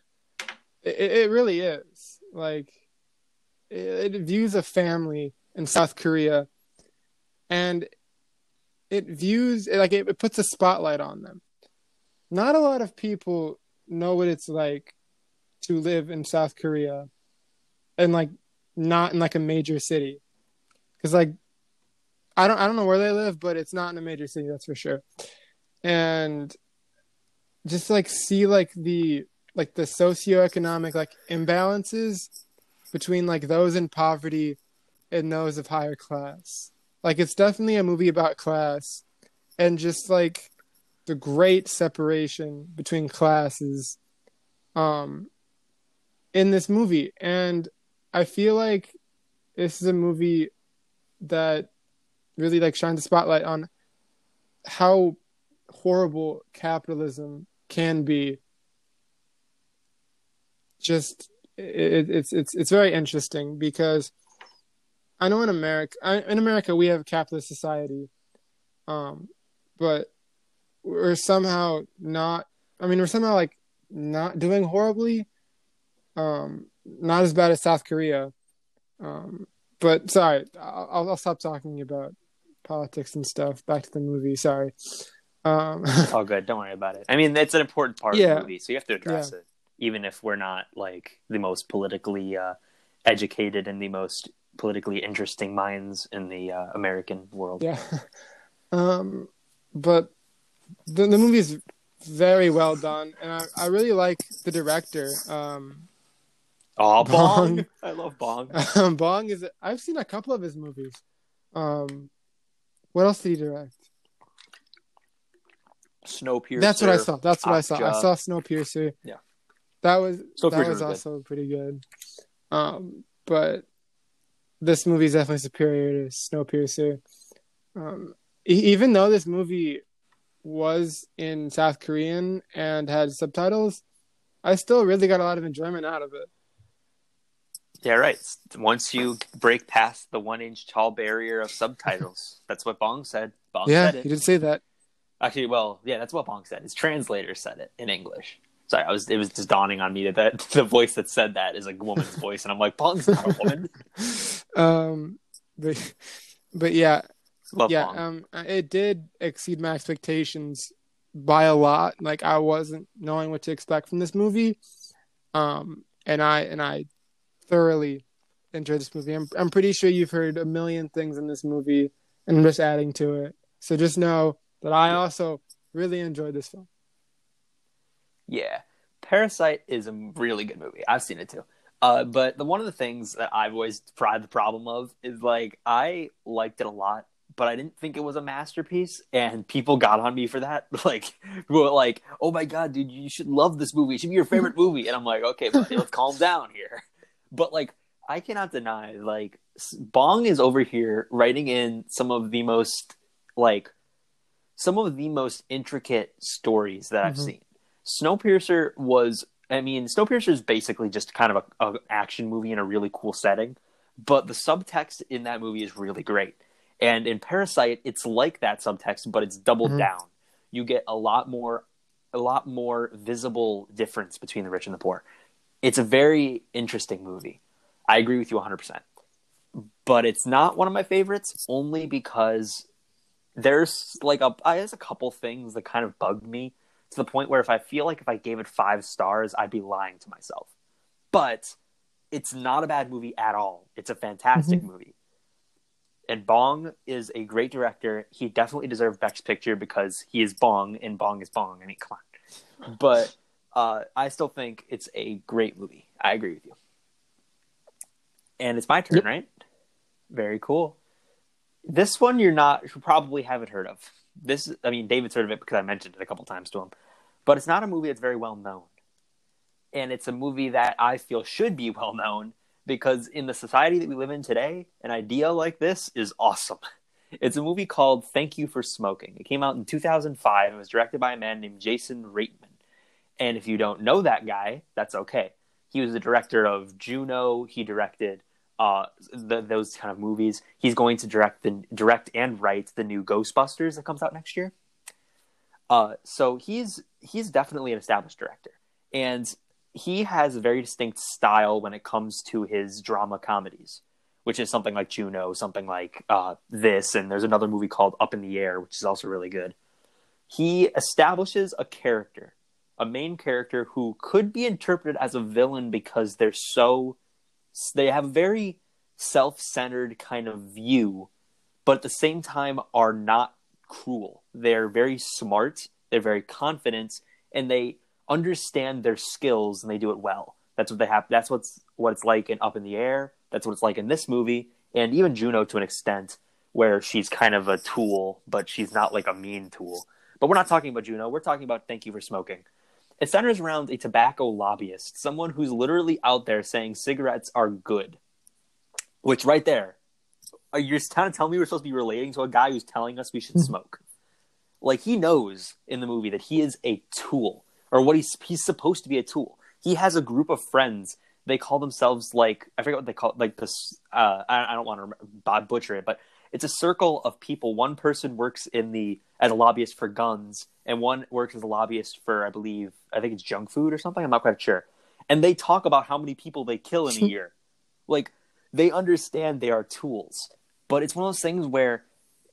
it, it really is. Like, it, it views a family in South Korea, and it views like it, it puts a spotlight on them. Not a lot of people know what it's like to live in South Korea, and like not in like a major city, because like I don't I don't know where they live, but it's not in a major city, that's for sure. And just like see like the like the socioeconomic like imbalances between like those in poverty and those of higher class. Like it's definitely a movie about class and just like the great separation between classes um in this movie and I feel like this is a movie that really like shines a spotlight on how horrible capitalism can be. Just it, it's it's it's very interesting because I know in America in America we have a capitalist society, um, but we're somehow not. I mean, we're somehow like not doing horribly. Um, not as bad as South Korea. Um, but sorry, I'll, I'll stop talking about politics and stuff. Back to the movie. Sorry. Um, Oh, good. Don't worry about it. I mean, it's an important part of the movie, so you have to address it, even if we're not like the most politically uh, educated and the most politically interesting minds in the uh, American world. yeah. Um, but the the movie is very well done, and I, I really like the director. Um, Oh, Bong! Bong. I love Bong. Bong is I've seen a couple of his movies. Um, what else did he direct? Snowpiercer. That's what I saw. That's what I saw. I saw Snowpiercer. Yeah. That was that was was good. also pretty good. Um, but this movie is definitely superior to Snowpiercer. Um, e- even though this movie was in South Korean and had subtitles, I still really got a lot of enjoyment out of it. Yeah, right. Once you break past the one inch tall barrier of subtitles, that's what Bong said. Bong yeah, said you it. did say that. Actually, well, yeah, that's what Bong said. His translator said it in English. Sorry, I was it was just dawning on me that, that the voice that said that is a woman's voice, and I'm like, Bong's not a woman. Um, but but yeah, Love yeah, um, it did exceed my expectations by a lot. Like I wasn't knowing what to expect from this movie, um, and I and I thoroughly enjoyed this movie. I'm I'm pretty sure you've heard a million things in this movie, and I'm just adding to it. So just know that I also really enjoyed this film. Yeah, Parasite is a really good movie. I've seen it too. Uh, but the one of the things that I've always tried the problem of is like I liked it a lot, but I didn't think it was a masterpiece, and people got on me for that. Like, were like, "Oh my god, dude, you should love this movie. It should be your favorite movie." And I'm like, "Okay, buddy, let's calm down here." But like, I cannot deny, like, Bong is over here writing in some of the most like some of the most intricate stories that I've Mhm. seen. Snowpiercer was, I mean, Snowpiercer is basically just kind of a, a action movie in a really cool setting, but the subtext in that movie is really great. And in Parasite, it's like that subtext, but it's doubled Mhm. down. You get a lot more, a lot more visible difference between the rich and the poor. It's a very interesting movie. I agree with you 100%. But it's not one of my favorites only because there's like a there's a couple things that kind of bugged me to the point where if I feel like if I gave it five stars, I'd be lying to myself. But it's not a bad movie at all. It's a fantastic movie. And Bong is a great director. He definitely deserved Best Picture because he is Bong and Bong is Bong. I mean, come on. But uh, I still think it's a great movie. I agree with you. And it's my turn, Yep. right? Very cool. This one you're not you probably haven't heard of. This I mean David's heard of it because I mentioned it a couple times to him. But it's not a movie that's very well known. And it's a movie that I feel should be well known because in the society that we live in today, an idea like this is awesome. It's a movie called Thank You for Smoking. It came out in 2005 and was directed by a man named Jason Reitman. And if you don't know that guy, that's okay. He was the director of Juno. He directed uh, the, those kind of movies. He's going to direct the direct and write the new Ghostbusters that comes out next year. Uh, so he's he's definitely an established director, and he has a very distinct style when it comes to his drama comedies, which is something like Juno, something like uh, this, and there's another movie called Up in the Air, which is also really good. He establishes a character, a main character who could be interpreted as a villain because they're so they have a very self-centered kind of view, but at the same time are not cruel. They're very smart, they're very confident, and they understand their skills and they do it well. That's what they have. That's what's what it's like in Up in the Air. That's what it's like in this movie, and even Juno to an extent, where she's kind of a tool, but she's not like a mean tool. But we're not talking about Juno. We're talking about Thank You for Smoking. It centers around a tobacco lobbyist, someone who's literally out there saying cigarettes are good. Which right there, you're trying to tell me we're supposed to be relating to a guy who's telling us we should Hmm. smoke. Like he knows in the movie that he is a tool, or what he's he's supposed to be a tool. He has a group of friends. They call themselves like I forget what they call it, like this. Uh, I, I don't want to remember, butcher it, but it's a circle of people. One person works in the as a lobbyist for guns, and one works as a lobbyist for I believe I think it's junk food or something. I'm not quite sure. And they talk about how many people they kill in a year. like they understand they are tools, but it's one of those things where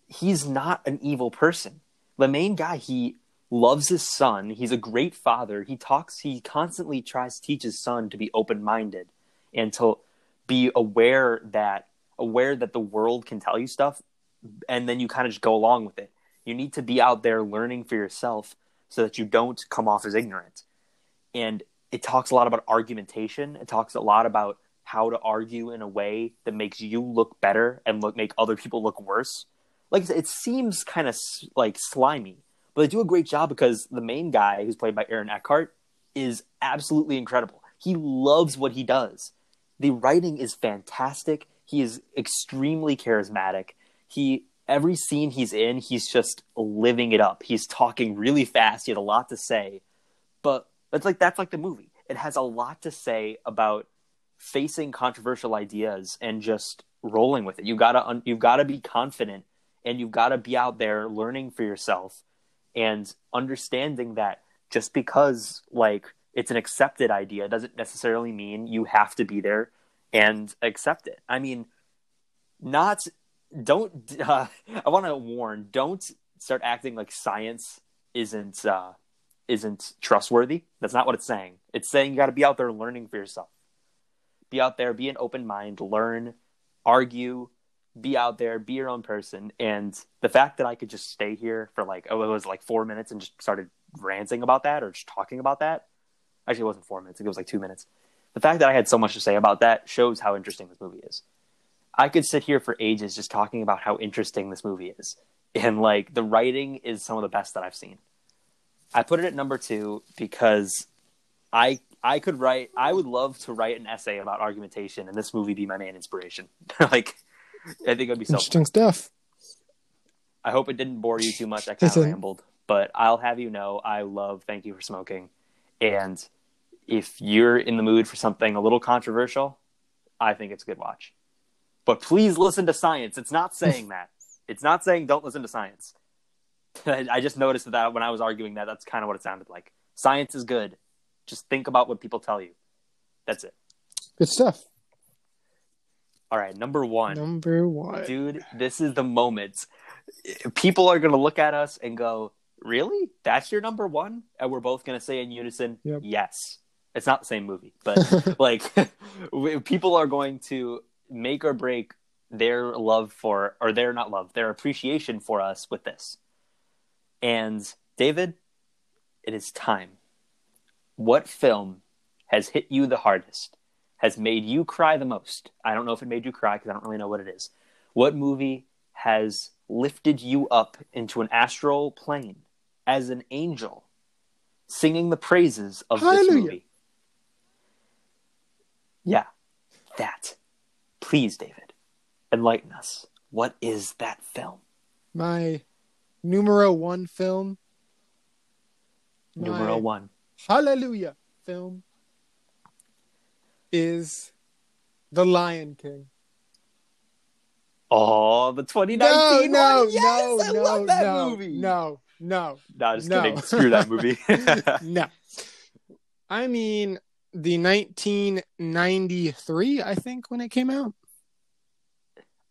he's not an evil person. The main guy, he loves his son. He's a great father. He talks. He constantly tries to teach his son to be open minded and to be aware that aware that the world can tell you stuff, and then you kind of just go along with it. You need to be out there learning for yourself so that you don't come off as ignorant. And it talks a lot about argumentation. It talks a lot about how to argue in a way that makes you look better and look make other people look worse. Like it seems kind of like slimy, but they do a great job because the main guy, who's played by Aaron Eckhart, is absolutely incredible. He loves what he does. The writing is fantastic. He is extremely charismatic. He every scene he's in, he's just living it up. He's talking really fast. He had a lot to say, but it's like that's like the movie. It has a lot to say about facing controversial ideas and just rolling with it. You gotta you've got to be confident and you've got to be out there learning for yourself and understanding that just because like it's an accepted idea doesn't necessarily mean you have to be there and accept it. I mean, not don't uh, I want to warn don't start acting like science isn't uh, isn't trustworthy. That's not what it's saying. It's saying you got to be out there learning for yourself. Be out there, be an open mind, learn, argue, be out there, be your own person. And the fact that I could just stay here for like oh it was like 4 minutes and just started ranting about that or just talking about that. Actually, it wasn't 4 minutes. It was like 2 minutes. The fact that I had so much to say about that shows how interesting this movie is. I could sit here for ages just talking about how interesting this movie is. And like the writing is some of the best that I've seen. I put it at number 2 because I I could write I would love to write an essay about argumentation and this movie be my main inspiration. like I think it would be so Interesting stuff. I hope it didn't bore you too much. I kind of rambled, but I'll have you know I love Thank You for Smoking, and if you're in the mood for something a little controversial, I think it's a good watch. But please listen to science. It's not saying that. It's not saying don't listen to science. I just noticed that when I was arguing that, that's kind of what it sounded like. Science is good. Just think about what people tell you. That's it. Good stuff. All right, number one. Number one. dude this is the moment people are gonna look at us and go really? That's your number one? And we're both gonna say in unison Yep. yes. It's not the same movie but like people are going to make or break their love for or their not love their appreciation for us with this. And david it is time. What film has hit you the hardest has made you cry the most. I don't know if it made you cry because i don't really know what it is. What movie has lifted you up into an astral plane as an angel singing the praises of this movie? Yeah that. Please david enlighten us. What is that film? My numero one film. My numero one. Hallelujah film is The Lion King. Oh, the 2019 No, no, Yes, no, I no, love that no, movie. no, no, No, just No. kidding. Screw that movie. no. I mean the 1993, I think, when it came out.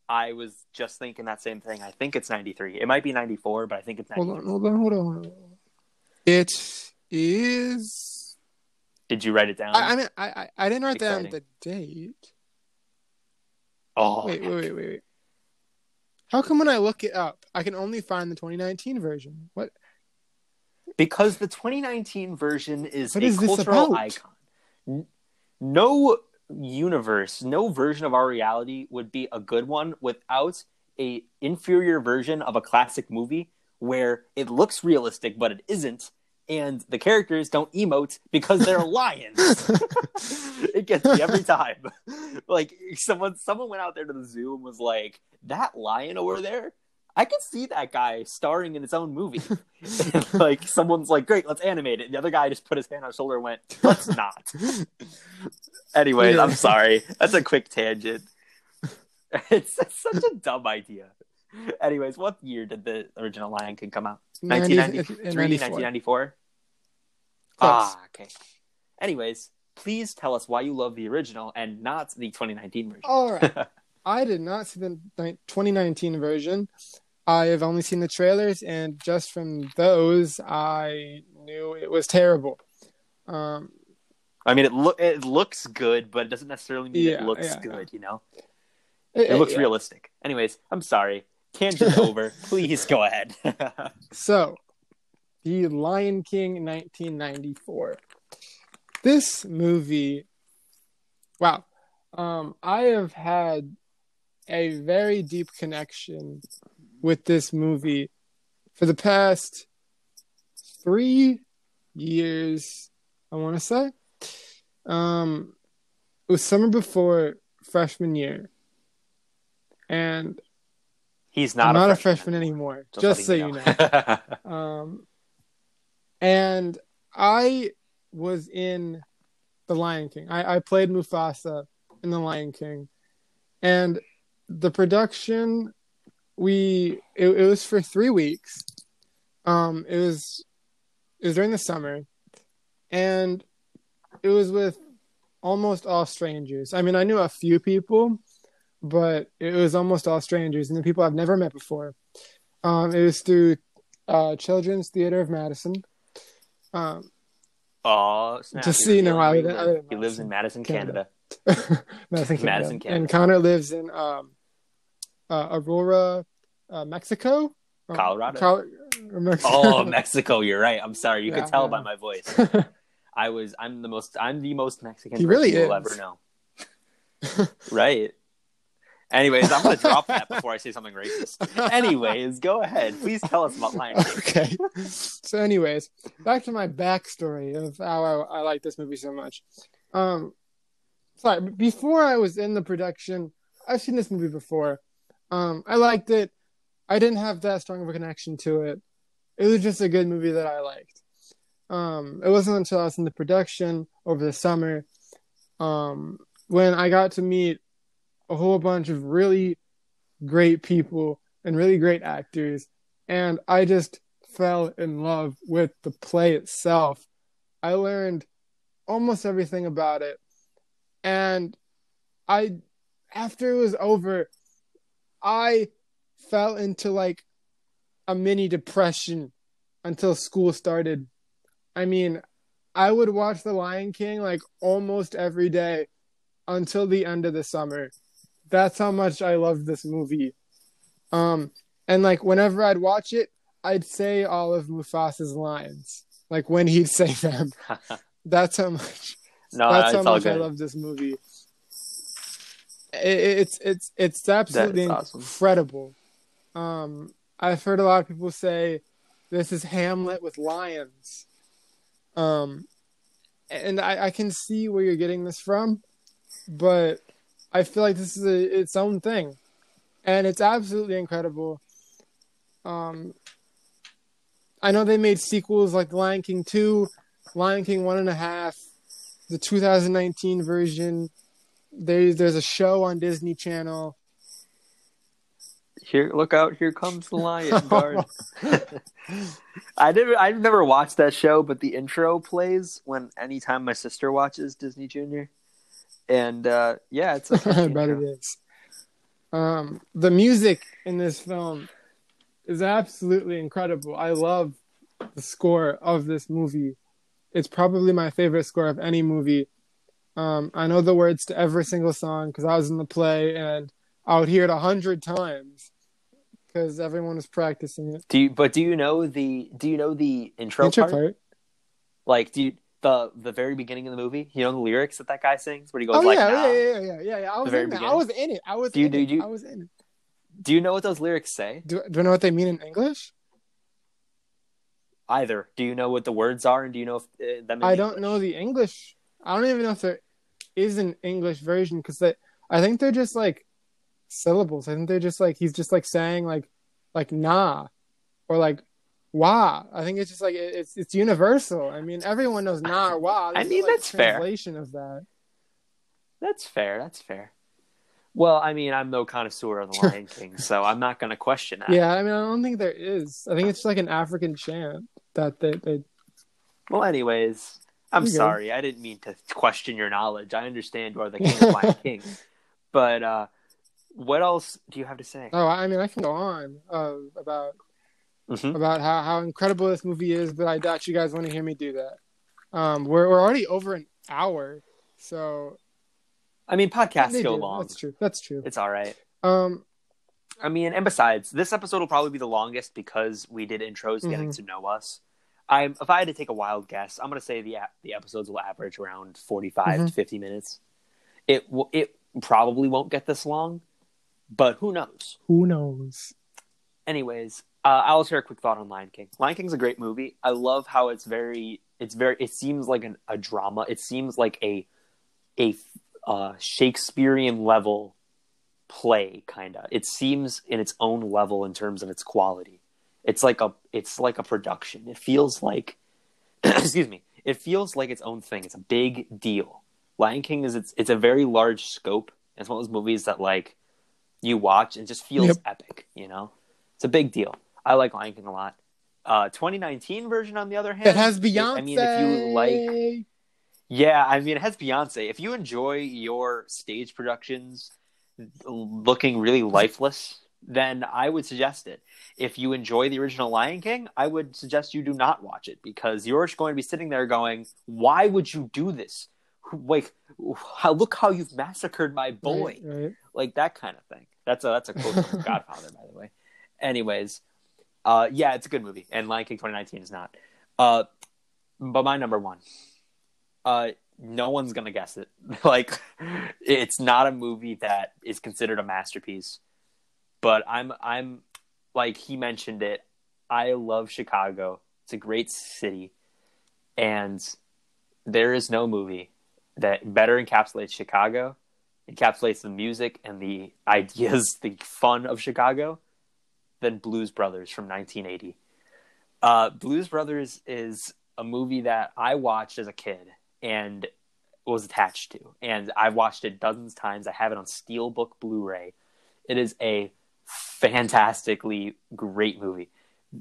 I was just thinking that same thing. I think it's 93. It might be 94, but I think it's Hold 93. hold on, hold on. hold on. It is. Did you write it down? I, I mean, I, I, I didn't write down the date. oh, Wait, wait, wait, wait, wait. How come when I look it up, I can only find the 2019 version? What? because the 2019 version is What a is cultural icon. No universe, no version of our reality would be a good one without a inferior version of a classic movie where it looks realistic but it isn't and the characters don't emote because they're lions. it gets me every time. like someone someone went out there to the zoo and was like, "That lion over there, I could see that guy starring in his own movie." And, like someone's like, "Great, let's animate it." And the other guy just put his hand on his shoulder and went, "Let's not." Anyways, Yeah. I'm sorry. That's a quick tangent. It's, it's such a dumb idea. Anyways, what year did the original Lion King come out? 90 1993, 1994? Ah, okay. Anyways, please tell us why you love the original and not the 2019 version. All right. I did not see the 2019 version. I have only seen the trailers, and just from those, I knew it was terrible. Um, I mean, it look it looks good, but it doesn't necessarily mean Yeah, it looks yeah, good. You know, it, it looks yeah. realistic. Anyways, I'm sorry. Tangent over. Please go ahead. So, The Lion King 1994. This movie, wow. Um, I have had a very deep connection with this movie for the past three years, I want to say. Um, it was summer before freshman year. And He's not. I'm not a freshman, freshman anymore, Just just so you you know. know. Um, and I was in The Lion King. I, I played Mufasa in The Lion King, and the production we it, it was for three weeks. Um, it was it was during the summer, and it was with almost all strangers. I mean, I knew a few people, but it was almost all strangers and the people I've never met before. Um, it was through uh, Children's Theater of Madison. Um, Oh, snap. You're know, I live- I live lives. He lives in Madison, Canada. Canada. Madison, Canada. Madison, Canada. And Connor lives in um, uh, Aurora, uh, Mexico. Colorado. Col- Mexico. Oh, Mexico. You're right. I'm sorry. You Yeah, could tell yeah. by my voice. I was. I'm the most. I'm the most Mexican He person really you will ever know. right. Anyways, I'm gonna drop that before I say something racist. Anyways, go ahead. Please tell us about Lion King. okay. So, anyways, back to my backstory of how I, I like this movie so much. Um, sorry, before I was in the production, I've seen this movie before. Um, I liked it. I didn't have that strong of a connection to it. It was just a good movie that I liked. Um, it wasn't until I was in the production over the summer, um, when I got to meet a whole bunch of really great people and really great actors and I just fell in love with the play itself. I learned almost everything about it. And I after it was over, I fell into like a mini depression until school started. I mean, I would watch The Lion King like almost every day until the end of the summer. That's how much I loved this movie. Um, and like whenever I'd watch it, I'd say all of Mufasa's lines, like when he'd say them. That's how much. no, that's how much I love this movie. It, it's it's it's absolutely awesome. incredible. Um, I've heard a lot of people say this is Hamlet with lions. Um, and I, I can see where you're getting this from, but I feel like this is a, its own thing, and it's absolutely incredible. Um, I know they made sequels like Lion King two, Lion King one and a half, the 2019 version. There's there's a show on Disney Channel. Here, look out! Here comes the lion guard. I never, I've never watched that show, but the intro plays when anytime my sister watches Disney Junior, and uh, yeah, it's a I bet it is. Um, the music in this film is absolutely incredible. I love the score of this movie. It's probably my favorite score of any movie. Um, I know the words to every single song because I was in the play and I would hear it a hundred times because everyone was practicing it. Do you? But do you know the? Do you know the intro, Intro part? part. Like, do you the the very beginning of the movie? You know the lyrics that that guy sings, where he goes Oh like, yeah, "Nah." yeah, yeah, yeah, yeah, yeah. I was in it. I was in it. I was Do you- in do it. you- I was in it. Do you know what those lyrics say? Do, do I know what they mean in English? Either. Do you know what the words are, and do you know if uh, them? I don't English? know the English. I don't even know if there is an English version because I think they're just like syllables. I think they're just like he's just like saying like like nah or like wah. I think it's just like it- it's it's universal. I mean, everyone knows nah wah. I This is, mean, like, that's fair. translation of that. That's fair. That's fair. Well, I mean, I'm no connoisseur of the Lion King, so I'm not going to question that. Yeah, I mean, I don't think there is. I think it's just like an African chant that they they. Well, anyways, I'm You're sorry. I didn't mean to question your knowledge. I understand you are the king of Lion King, but uh, what else do you have to say? Oh, I mean, I can go on uh, about Mhm. about how, how incredible this movie is, but I doubt you guys want to hear me do that. Um, we're we're already over an hour, so I mean, podcasts go do. long. That's true. That's true. It's all right. Um, I mean, and besides, this episode will probably be the longest because we did intros getting Mm-hmm. to know us. I, if I had to take a wild guess, I'm going to say the the episodes will average around 45 Mhm. to 50 minutes. It will, it probably won't get this long, but who knows? who knows? Anyways, uh, I'll share a quick thought on Lion King. Lion King's a great movie. I love how it's very, it's very, it seems like an, a drama. It seems like a a uh, Shakespearean level play, kind of. It seems in its own level in terms of its quality. It's like a, it's like a production. It feels like, excuse me, it feels like its own thing. It's a big deal. Lion King is it's it's a very large scope. It's one of those movies that like you watch and just feels Yep. epic. You know, it's a big deal. I like Lion King a lot. Uh, 2019 version, on the other hand, It has Beyonce. I mean, if you like, yeah, I mean, it has Beyonce. If you enjoy your stage productions looking really lifeless, then I would suggest it. If you enjoy the original Lion King, I would suggest you do not watch it because you're going to be sitting there going, "Why would you do this? Like, how, look how you've massacred my boy." Right, right. like that kind of thing. That's a that's a quote from Godfather, by the way. Anyways, uh, yeah, it's a good movie, and Lion King 2019 is not. Uh, but my number one, uh, no one's gonna guess it. like, it's not a movie that is considered a masterpiece. But I'm I'm like he mentioned it. I love Chicago. It's a great city, and there is no movie that better encapsulates Chicago encapsulates the music and the ideas, the fun of Chicago, than Blues Brothers from 1980. Uh, Blues Brothers is a movie that I watched as a kid and was attached to, and I've watched it dozens of times. I have it on Steelbook Blu-ray. It is a fantastically great movie.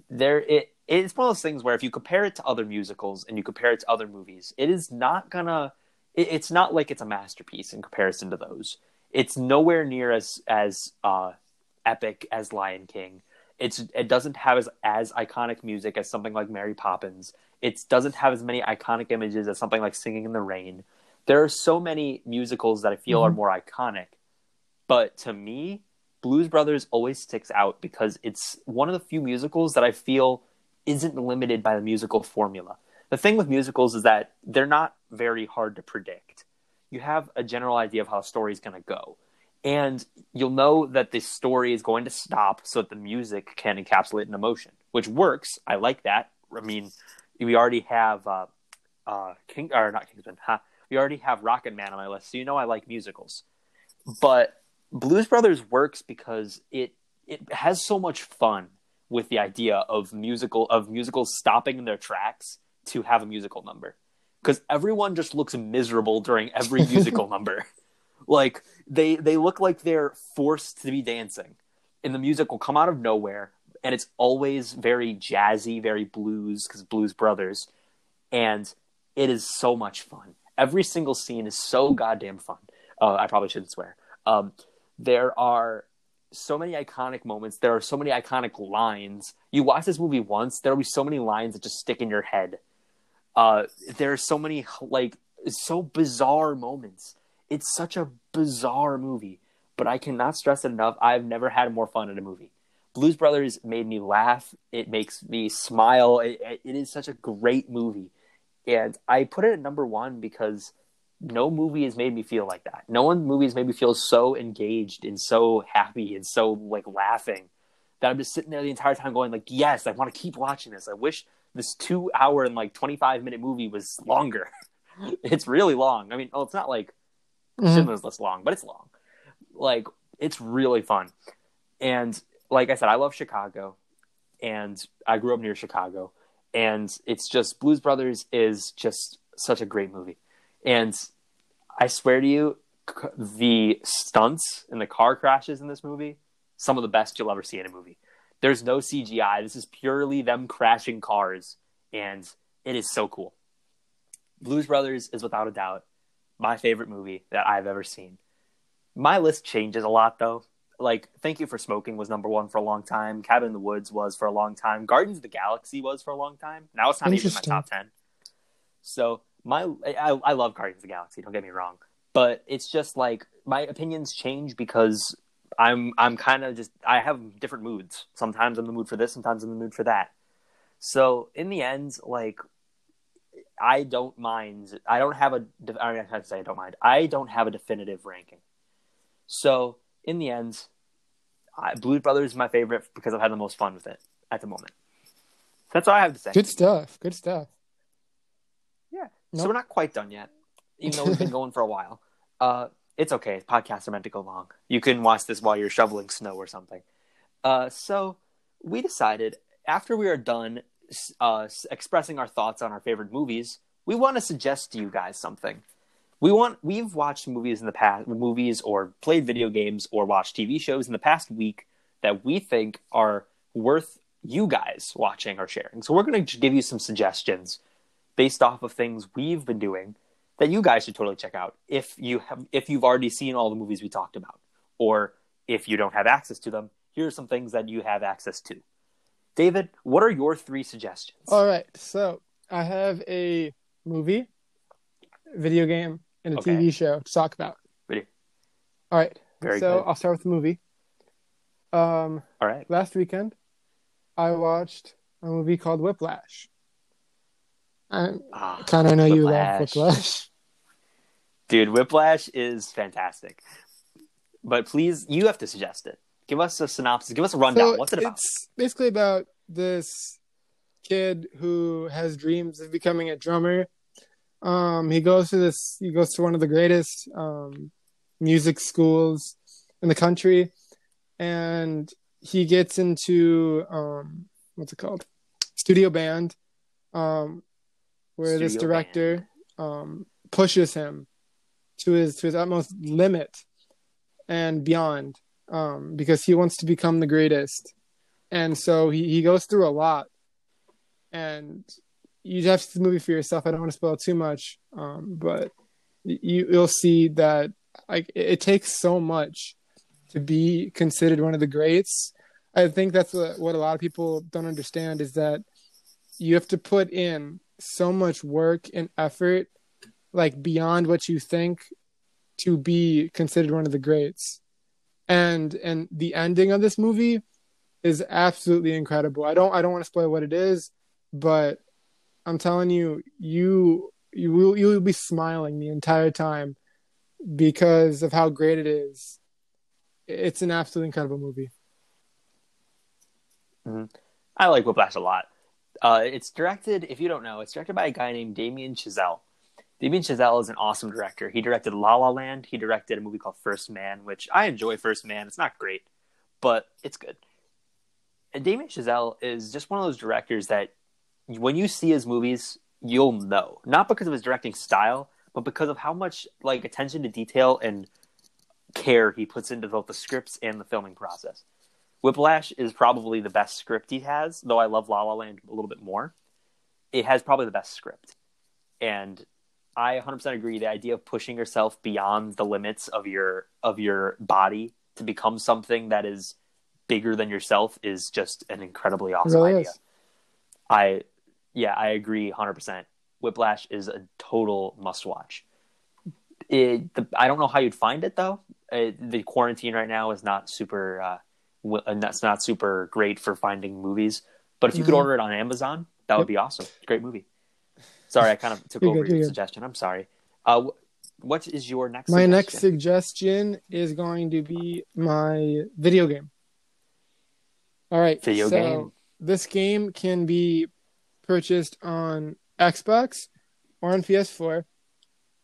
There, it it's one of those things where if you compare it to other musicals and you compare it to other movies, it is not gonna it, it's not like it's a masterpiece in comparison to those. It's nowhere near as as uh, epic as Lion King. It's it doesn't have as as iconic music as something like Mary Poppins. It doesn't have as many iconic images as something like Singing in the Rain. There are so many musicals that I feel are Mhm. more iconic, but to me, Blues Brothers always sticks out because it's one of the few musicals that I feel isn't limited by the musical formula the thing with musicals is that they're not very hard to predict. You have a general idea of how a story is going to go, and you'll know that the story is going to stop so that the music can encapsulate an emotion, which works. I like that. I mean, we already have uh, uh, King or not Kingsman. Huh? We already have Rocketman on my list, so you know I like musicals. But Blues Brothers works because it it has so much fun with the idea of musical of musicals stopping in their tracks to have a musical number because everyone just looks miserable during every musical number like they they look like they're forced to be dancing and the music will come out of nowhere, and it's always very jazzy, very blues because Blues Brothers, and it is so much fun. Every single scene is so goddamn fun. Uh, I probably shouldn't swear. Um, there are so many iconic moments. There are so many iconic lines. You watch this movie once, there will be so many lines that just stick in your head. Uh, there are so many like so bizarre moments. It's such a bizarre movie, but I cannot stress it enough. I've never had more fun in a movie. Blues Brothers made me laugh. It makes me smile. It, it is such a great movie, and I put it at number one because no movie has made me feel like that. No one movie has made me feel so engaged and so happy and so like laughing that I'm just sitting there the entire time going like, yes, I want to keep watching this. I wish this two hour and like 25 minute movie was longer. it's really long. I mean, well, it's not like mm-hmm. Schindler's List long, but it's long. Like it's really fun. And like I said, I love Chicago and I grew up near Chicago and it's just Blues Brothers is just such a great movie. And I swear to you, the stunts and the car crashes in this movie, some of the best you'll ever see in a movie. There's no CGI. This is purely them crashing cars, and it is so cool. Blues Brothers is without a doubt my favorite movie that I've ever seen. My list changes a lot though. Like Thank You for Smoking was number one for a long time. Cabin in the Woods was for a long time. Guardians of the Galaxy was for a long time. Now it's not even my top ten. So my I, I love Guardians of the Galaxy. Don't get me wrong, but it's just like my opinions change because I'm I'm kind of just I have different moods. Sometimes I'm in the mood for this. Sometimes I'm in the mood for that. So in the end, like I don't mind. I don't have a. I mean, I say I don't mind. I don't have a definitive ranking. So in the end, I, Blues Brothers is my favorite because I've had the most fun with it at the moment. That's all I have to say. Good stuff. Good stuff. Nope. So we're not quite done yet, even though we've been going for a while. Uh, it's okay. Podcasts are meant to go long. You can watch this while you're shoveling snow or something. Uh, so we decided after we are done uh, expressing our thoughts on our favorite movies, we want to suggest to you guys something. We want we've watched movies in the past, movies or played video games or watched TV shows in the past week that we think are worth you guys watching or sharing. So we're going to give you some suggestions based off of things we've been doing that you guys should totally check out if you have if you've already seen all the movies we talked about or if you don't have access to them here are some things that you have access to david what are your three suggestions all right so i have a movie video game and a okay. tv show to talk about Video. all right Very so good. i'll start with the movie um all right last weekend i watched a movie called whiplash I ah, kind of know Whiplash. you love Whiplash. Dude, Whiplash is fantastic. But please, you have to suggest it. Give us a synopsis. Give us a rundown. So What's it about? It's basically about this kid who has dreams of becoming a drummer. Um, he goes to this. He goes to one of the greatest um, music schools in the country, and he gets into um, what's it called? Studio band. Um, where Studio this director um, pushes him to his to his utmost limit and beyond um, because he wants to become the greatest. And so he, he goes through a lot. And you have to see the movie for yourself. I don't want to spoil too much um, but you, you'll see that like it, it, takes so much to be considered one of the greats. I think that's what, what a lot of people don't understand is that you have to put in so much work and effort, like beyond what you think, to be considered one of the greats. And and the ending of this movie is absolutely incredible. I don't I don't want to spoil what it is, but I'm telling you, you you will you will be smiling the entire time because of how great it is. It's an absolutely incredible movie. Mm-hmm. I like Whiplash a lot. Uh, it's directed, if you don't know, it's directed by a guy named Damien Chazelle. Damien Chazelle is an awesome director. He directed La La Land. He directed a movie called First Man, which I enjoy. First Man, it's not great, but it's good. And Damien Chazelle is just one of those directors that, when you see his movies, you'll know. Not because of his directing style, but because of how much like attention to detail and care he puts into both the scripts and the filming process. Whiplash is probably the best script he has, though I love La La Land a little bit more. It has probably the best script. And I 100% agree the idea of pushing yourself beyond the limits of your of your body to become something that is bigger than yourself is just an incredibly awesome really idea. is. I yeah, I agree 100%. Whiplash is a total must watch. It, the, I don't know how you'd find it though. Uh the quarantine right now is not super uh, w- and that's not super great for finding movies. But if you could Mhm. order it on Amazon, that would be awesome. Great movie. Sorry, I kind of took over good, your you're good. suggestion. I'm sorry. Uh, what is your next? My next suggestion? suggestion is going to be my video game. All right. Video so game? This game can be purchased on Xbox or on PS4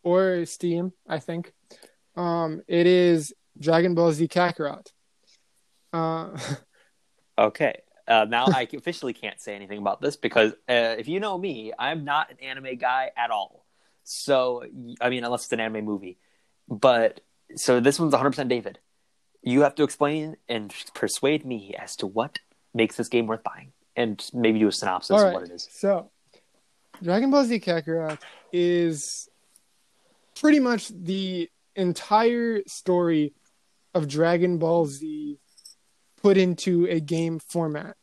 or Steam, I think. Um, it is Dragon Ball Z Kakarot. Uh, Okay. Uh, now I officially can't say anything about this because uh, if you know me, I'm not an anime guy at all. So I mean, unless it's an anime movie. But so this one's 100% David. You have to explain and persuade me as to what makes this game worth buying, and maybe do a synopsis of what it is. So, Dragon Ball Z Kakarot is pretty much the entire story of Dragon Ball Z put into a game format.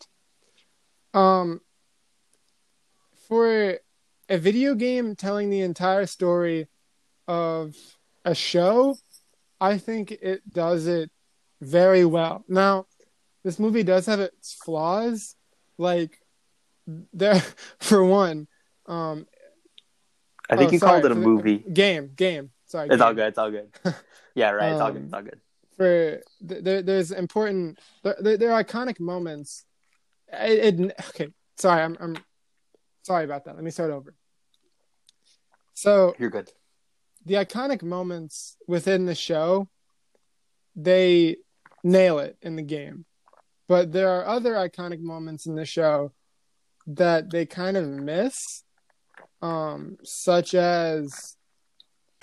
Um, for a video game telling the entire story of a show, I think it does it very well. Now, this movie does have its flaws, like there for one. Um, I think oh, you sorry, called it a movie. game, game. Sorry, It's all good. It's all good. Yeah, right. It's all good. Um, It's all good. For there, there's important there, there are iconic moments. It, it okay sorry I'm, I'm sorry about that. Let me start over. So You're good. the iconic moments within the show they nail it in the game. But there are other iconic moments in the show that they kind of miss um such as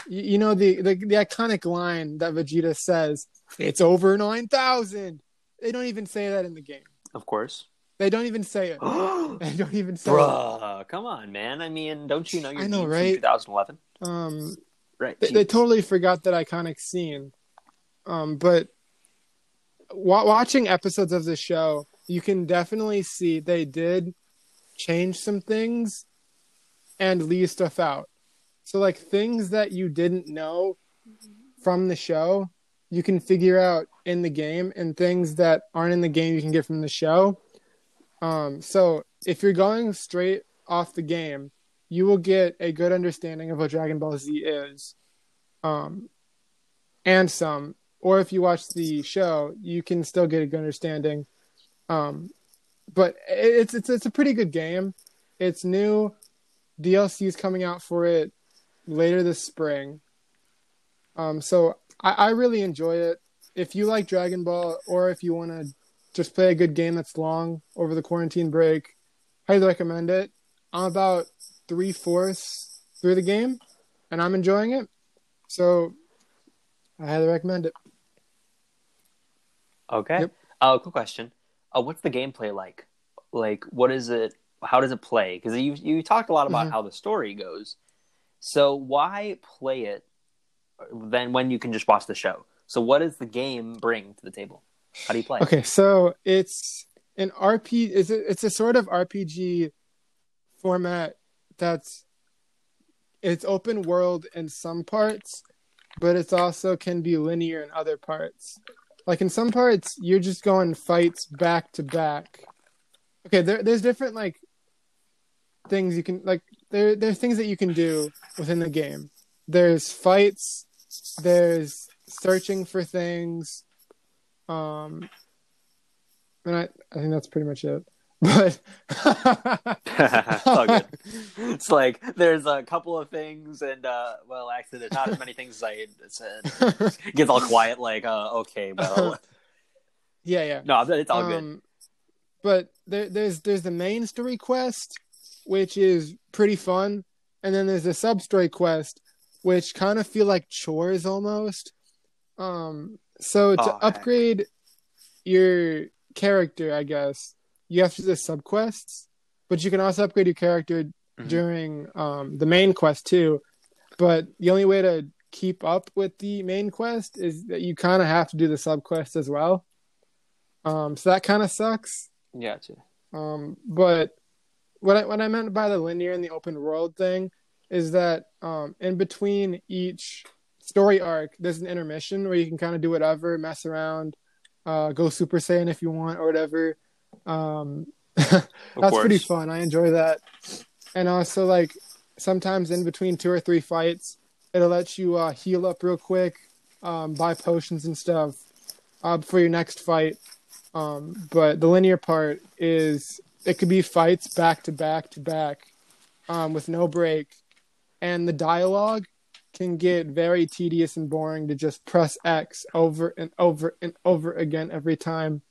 you, you know the, the the iconic line that Vegeta says it's over 9000 they don't even say that in the game Of course. they don't even say it Bruh, they don't even say it come on, man. I mean, don't you know your I know, right? from 2011? um Right. they, they totally forgot that iconic scene. Um, but wa- watching episodes of the show, you can definitely see they did change some things and leave stuff out. So, like things that you didn't know from the show, you can figure out in the game, and things that aren't in the game, you can get from the show. Um, so, if you're going straight off the game, you will get a good understanding of what Dragon Ball Z is, um, and some. Or if you watch the show, you can still get a good understanding. Um, but it's it's it's a pretty good game. It's new. DLC is coming out for it later this spring. Um, so I, I really enjoy it. If you like Dragon Ball, or if you want to just play a good game that's long over the quarantine break, highly recommend it. I'm about three fourths through the game, and I'm enjoying it. So I highly recommend it. Okay. Yep. Uh, quick question. Uh, what's the gameplay like? Like, what is it? How does it play? Because you you talked a lot about Mhm. how the story goes. So why play it then when you can just watch the show? So what does the game bring to the table? How do you play? Okay, so it's an RP. It's a, it's a sort of RPG format that's it's open world in some parts, but it's also can be linear in other parts. Like in some parts, you're just going fights back to back. Okay, there, there's different like things you can like. There there's things that you can do within the game. There's fights. There's searching for things. Um, and I, I think that's pretty much it. But it's good. It's like there's a couple of things, and uh, well, actually, there's not as many things as I said. It gets all quiet, like, uh, okay, well, yeah, yeah. no, it's all good. Um, but there, there's there's the main story quest, which is pretty fun, and then there's the sub story quest, which kind of feel like chores almost. Um, so to Oh, heck. upgrade your character, I guess, you have to do the subquests, but you can also upgrade your character Mhm. during um, the main quest too. But the only way to keep up with the main quest is that you kind of have to do the subquest as well. Um, so that kind of sucks. Gotcha. Um, but what I what I meant by the linear and the open world thing is that um, in between each story arc, there's an intermission where you can kind of do whatever, mess around, uh, go Super Saiyan if you want or whatever. Um, that's course. pretty fun. I enjoy that. And also, like sometimes in between two or three fights, it'll let you uh, heal up real quick, um, buy potions and stuff uh, for your next fight. Um, but the linear part is it could be fights back to back to back um, with no break, and the dialogue can get very tedious and boring to just press X over and over and over again every time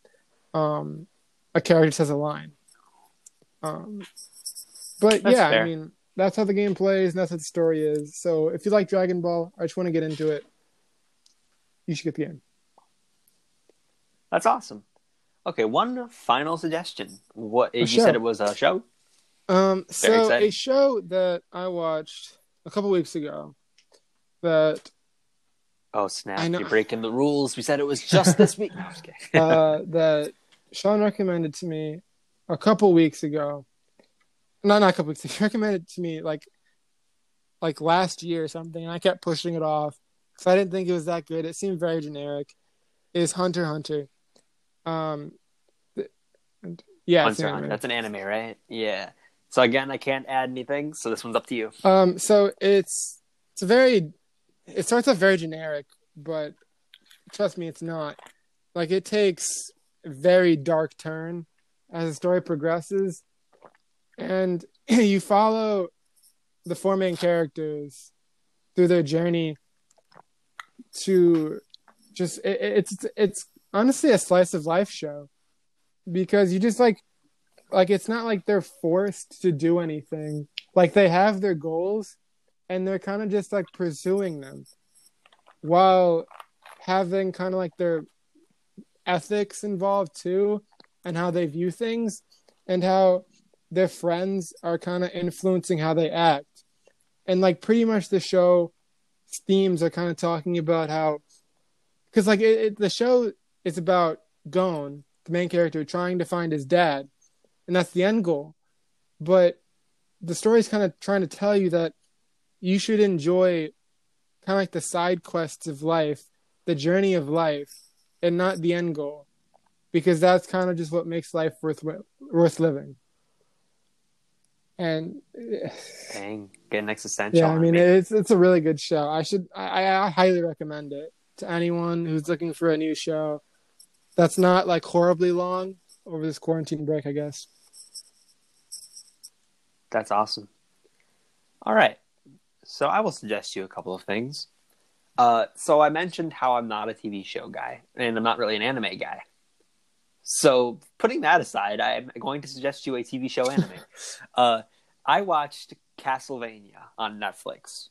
um, a character says a line. Um, but That's yeah, fair. I mean that's how the game plays and that's how the story is. So if you like Dragon Ball, I just want to get into it. You should get the game. That's awesome. Okay, one final suggestion. What you said it was a show? Um, Very so exciting. a show that I watched a couple weeks ago that Oh snap! You're breaking the rules. We said it was just this week. No, I'm just kidding. uh, that Sean recommended to me a couple weeks ago. No, not a couple weeks. ago. He recommended it to me like like last year or something, and I kept pushing it off because I didn't think it was that good. It seemed very generic. Is Hunter Hunter? Um, yeah, Hunter an Hunter. That's an anime, right? Yeah. So again, I can't add anything. So this one's up to you. Um, so it's it's a very it starts off very generic, but trust me, it's not. Like it takes a very dark turn as the story progresses, and you follow the four main characters through their journey to just it, it's it's honestly a slice of life show because you just like like it's not like they're forced to do anything. Like they have their goals and they're kind of just like pursuing them while having kind of like their ethics involved too and how they view things and how their friends are kind of influencing how they act. And like pretty much the show themes are kind of talking about how because like it, it, the show is about Gon, the main character, trying to find his dad, and that's the end goal. But the story is kind of trying to tell you that you should enjoy kind of like the side quests of life, the journey of life, and not the end goal, because that's kind of just what makes life worth worth living. And Dang, getting existential. yeah, I mean me. it's it's a really good show. I should I, I highly recommend it to anyone who's looking for a new show that's not like horribly long over this quarantine break. I guess. That's awesome. All right. So I will suggest you a couple of things. Uh, so I mentioned how I'm not a TV show guy, and I'm not really an anime guy. So putting that aside, I'm going to suggest you a TV show anime. uh, I watched Castlevania on Netflix.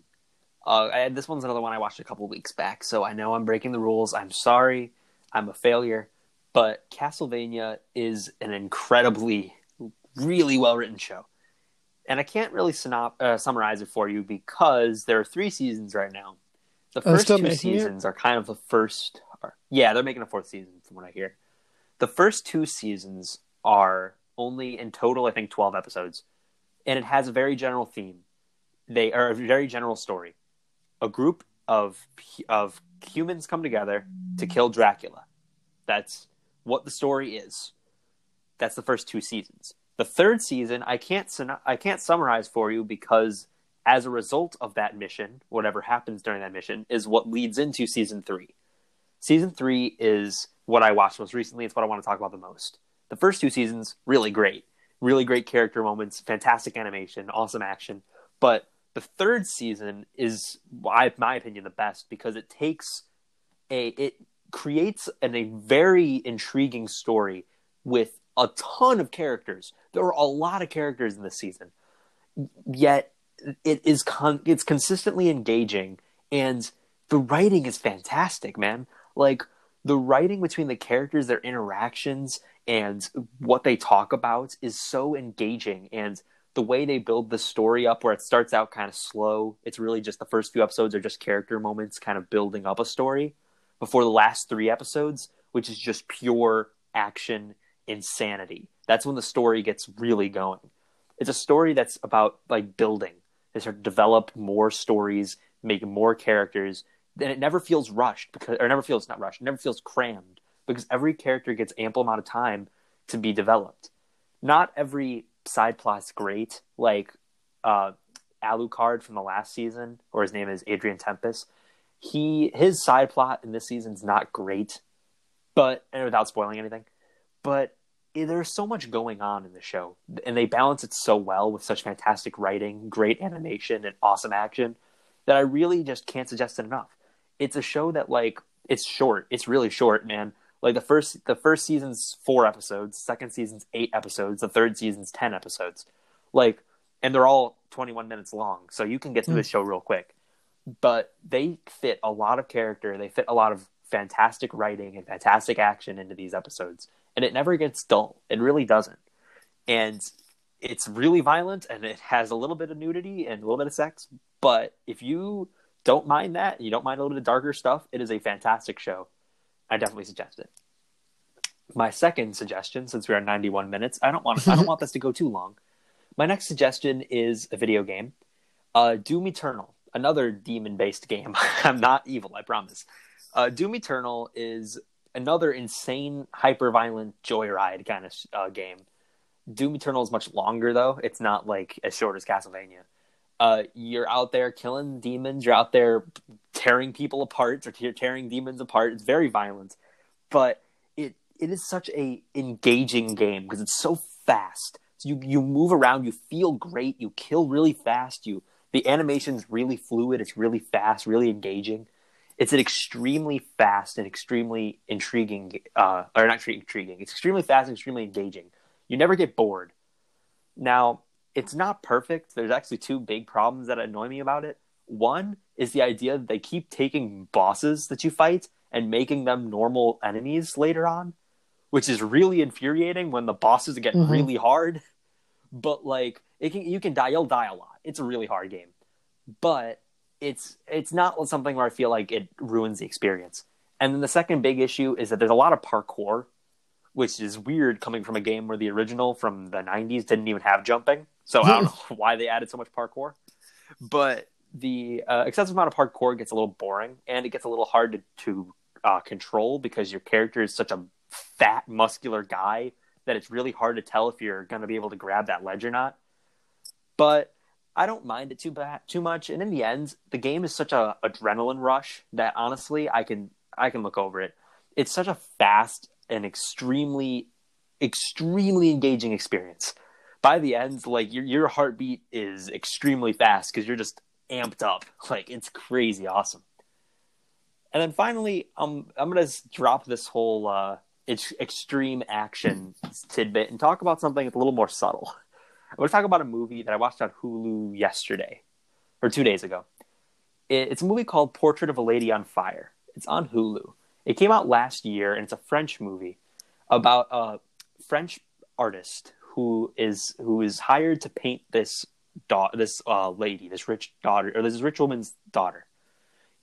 Uh, I, this one's another one I watched a couple weeks back, so I know I'm breaking the rules. I'm sorry. I'm a failure. But Castlevania is an incredibly, really well written show and I can't really synop- uh, summarize it for you because there are three seasons right now. The Oh, first two making it? seasons are kind of the first. Or, yeah, they're making a fourth season from what I hear. The first two seasons are only in total, I think, twelve episodes, and it has a very general theme. They are a very general story. A group of of humans come together to kill Dracula. That's what the story is. That's the first two seasons. The third season, I can't I can't summarize for you because as a result of that mission, whatever happens during that mission is what leads into season three. Season three is what I watched most recently. It's what I want to talk about the most. The first two seasons, really great, really great character moments, fantastic animation, awesome action. But the third season is, in my opinion, the best because it takes a it creates an, a very intriguing story with a ton of characters. There are a lot of characters in this season, yet it is con- it's consistently engaging, and the writing is fantastic, man. Like the writing between the characters, their interactions, and what they talk about is so engaging. And the way they build the story up, where it starts out kind of slow, it's really just the first few episodes are just character moments kind of building up a story before the last three episodes, which is just pure action insanity. That's when the story gets really going. It's a story that's about like building. They start to develop more stories, make more characters, and it never feels rushed because or never feels not rushed, never feels crammed because every character gets ample amount of time to be developed. Not every side plot's great, like uh, Alucard from the last season, or his name is Adrian Tempest. He his side plot in this season's not great, but and without spoiling anything, but there's so much going on in the show, and they balance it so well with such fantastic writing, great animation, and awesome action that I really just can't suggest it enough. It's a show that like it's short. It's really short, man. Like the first the first season's four episodes, second season's eight episodes, the third season's ten episodes. Like and they're all 21 minutes long, so you can get through mm. the show real quick. But they fit a lot of character, they fit a lot of fantastic writing and fantastic action into these episodes and it never gets dull. It really doesn't. And it's really violent and it has a little bit of nudity and a little bit of sex. But if you don't mind that, you don't mind a little bit of darker stuff, it is a fantastic show. I definitely suggest it. My second suggestion, since we are 91 minutes, I don't want I don't want this to go too long. My next suggestion is a video game, uh, Doom Eternal, another demon-based game. I'm not evil, I promise. Uh, Doom Eternal is another insane, hyper violent joyride kind of uh, game. Doom Eternal is much longer though. It's not like as short as Castlevania. Uh, you're out there killing demons. You're out there tearing people apart or tearing demons apart. It's very violent, but it it is such a engaging game because it's so fast. So you you move around. You feel great. You kill really fast. You the animation's really fluid. It's really fast. Really engaging it's an extremely fast and extremely intriguing, uh, or not intriguing. It's extremely fast and extremely engaging. You never get bored. Now, it's not perfect. There's actually two big problems that annoy me about it. One is the idea that they keep taking bosses that you fight and making them normal enemies later on, which is really infuriating when the bosses get mm-hmm. really hard. But like, it can you can die. You'll die a lot. It's a really hard game, but it's it's not something where I feel like it ruins the experience. And then the second big issue is that there's a lot of parkour, which is weird coming from a game where the original from the 90s didn't even have jumping. So I don't know why they added so much parkour. But the uh, excessive amount of parkour gets a little boring and it gets a little hard to, to uh, control because your character is such a fat, muscular guy that it's really hard to tell if you're going to be able to grab that ledge or not. But I don't mind it too bad too much. And in the end, the game is such a adrenaline rush that honestly, I can I can look over it. It's such a fast and extremely extremely engaging experience. By the end, like your your heartbeat is extremely fast because you're just amped up. Like it's crazy awesome. And then finally, um, I'm gonna drop this whole uh, extreme action tidbit and talk about something that's a little more subtle. I want to talk about a movie that I watched on Hulu yesterday or two days ago. It's a movie called Portrait of a Lady on Fire. It's on Hulu. It came out last year, and it's a French movie about a French artist who is who is hired to paint this da- this uh, lady, this rich daughter, or this rich woman's daughter,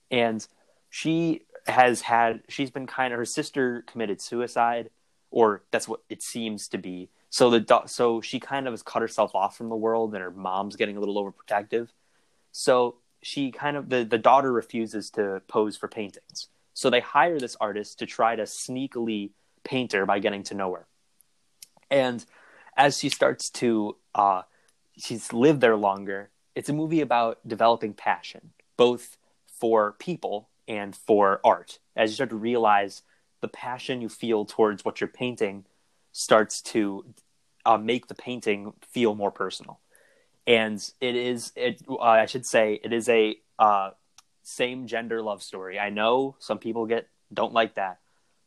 and she has had she's been kind of her sister committed suicide, or that's what it seems to be so the so she kind of has cut herself off from the world, and her mom's getting a little overprotective. So she kind of the the daughter refuses to pose for paintings. So they hire this artist to try to sneakily paint her by getting to know her. And as she starts to uh, she's lived there longer, it's a movie about developing passion, both for people and for art. As you start to realize the passion you feel towards what you're painting starts to uh, make the painting feel more personal. And it is, it, uh, I should say, it is a uh, same gender love story. I know some people get don't like that,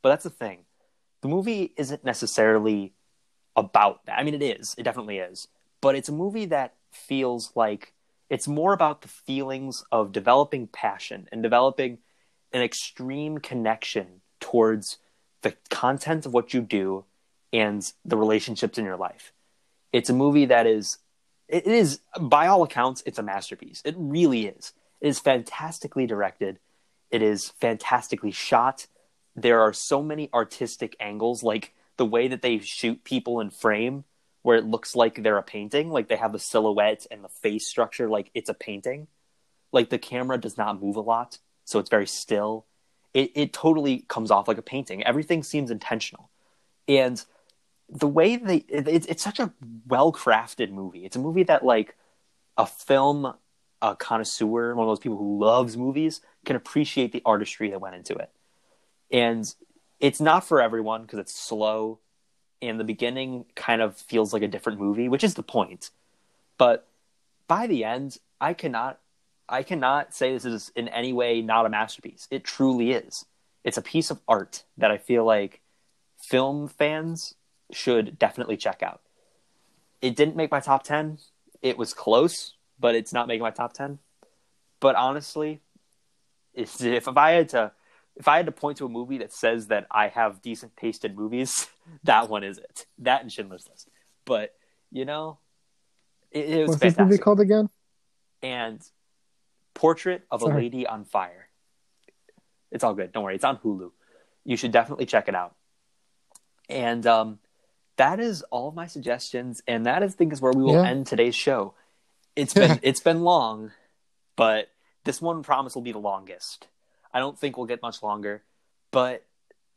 but that's the thing. The movie isn't necessarily about that. I mean, it is. It definitely is. But it's a movie that feels like it's more about the feelings of developing passion and developing an extreme connection towards the content of what you do and the relationships in your life. It's a movie that is it is by all accounts it's a masterpiece. It really is. It is fantastically directed. It is fantastically shot. There are so many artistic angles like the way that they shoot people in frame where it looks like they're a painting, like they have the silhouette and the face structure like it's a painting. Like the camera does not move a lot, so it's very still. It it totally comes off like a painting. Everything seems intentional. And the way they it, it's such a well crafted movie. It's a movie that like a film a connoisseur, one of those people who loves movies, can appreciate the artistry that went into it. And it's not for everyone because it's slow and the beginning kind of feels like a different movie, which is the point. But by the end, I cannot I cannot say this is in any way not a masterpiece. It truly is. It's a piece of art that I feel like film fans should definitely check out. It didn't make my top 10. It was close, but it's not making my top 10. But honestly, if, if I had to if I had to point to a movie that says that I have decent taste in movies, that one is it. That and Schindler's List. But you know, it, it was What's fantastic. this movie called again? And Portrait of a Lady on Fire. It's all good. Don't worry. It's on Hulu. You should definitely check it out. And um, that is all of my suggestions, and that I think is where we will Yeah. end today's show. It's been it's been long, but this one promise will be the longest. I don't think we'll get much longer, but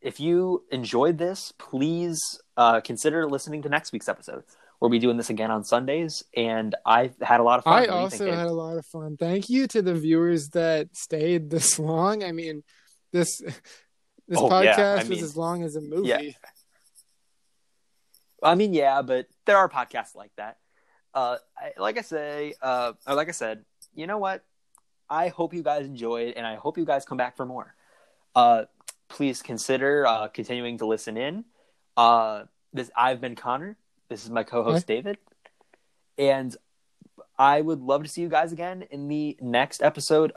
if you enjoyed this, please uh, consider listening to next week's episode. We'll be doing this again on Sundays, and I've had a lot of fun. I What do you also think, had a lot of fun. Thank you to the viewers that stayed this long. I mean, this this Oh, yeah, podcast I was mean, as long as a movie. yeah. I mean, yeah, but there are podcasts like that. Uh, I, like I say, uh, or like I said, you know what? I hope you guys enjoyed, and I hope you guys come back for more. Uh, please consider uh, continuing to listen in. Uh, this I've been Connor. This is my co-host David, and I would love to see you guys again in the next episode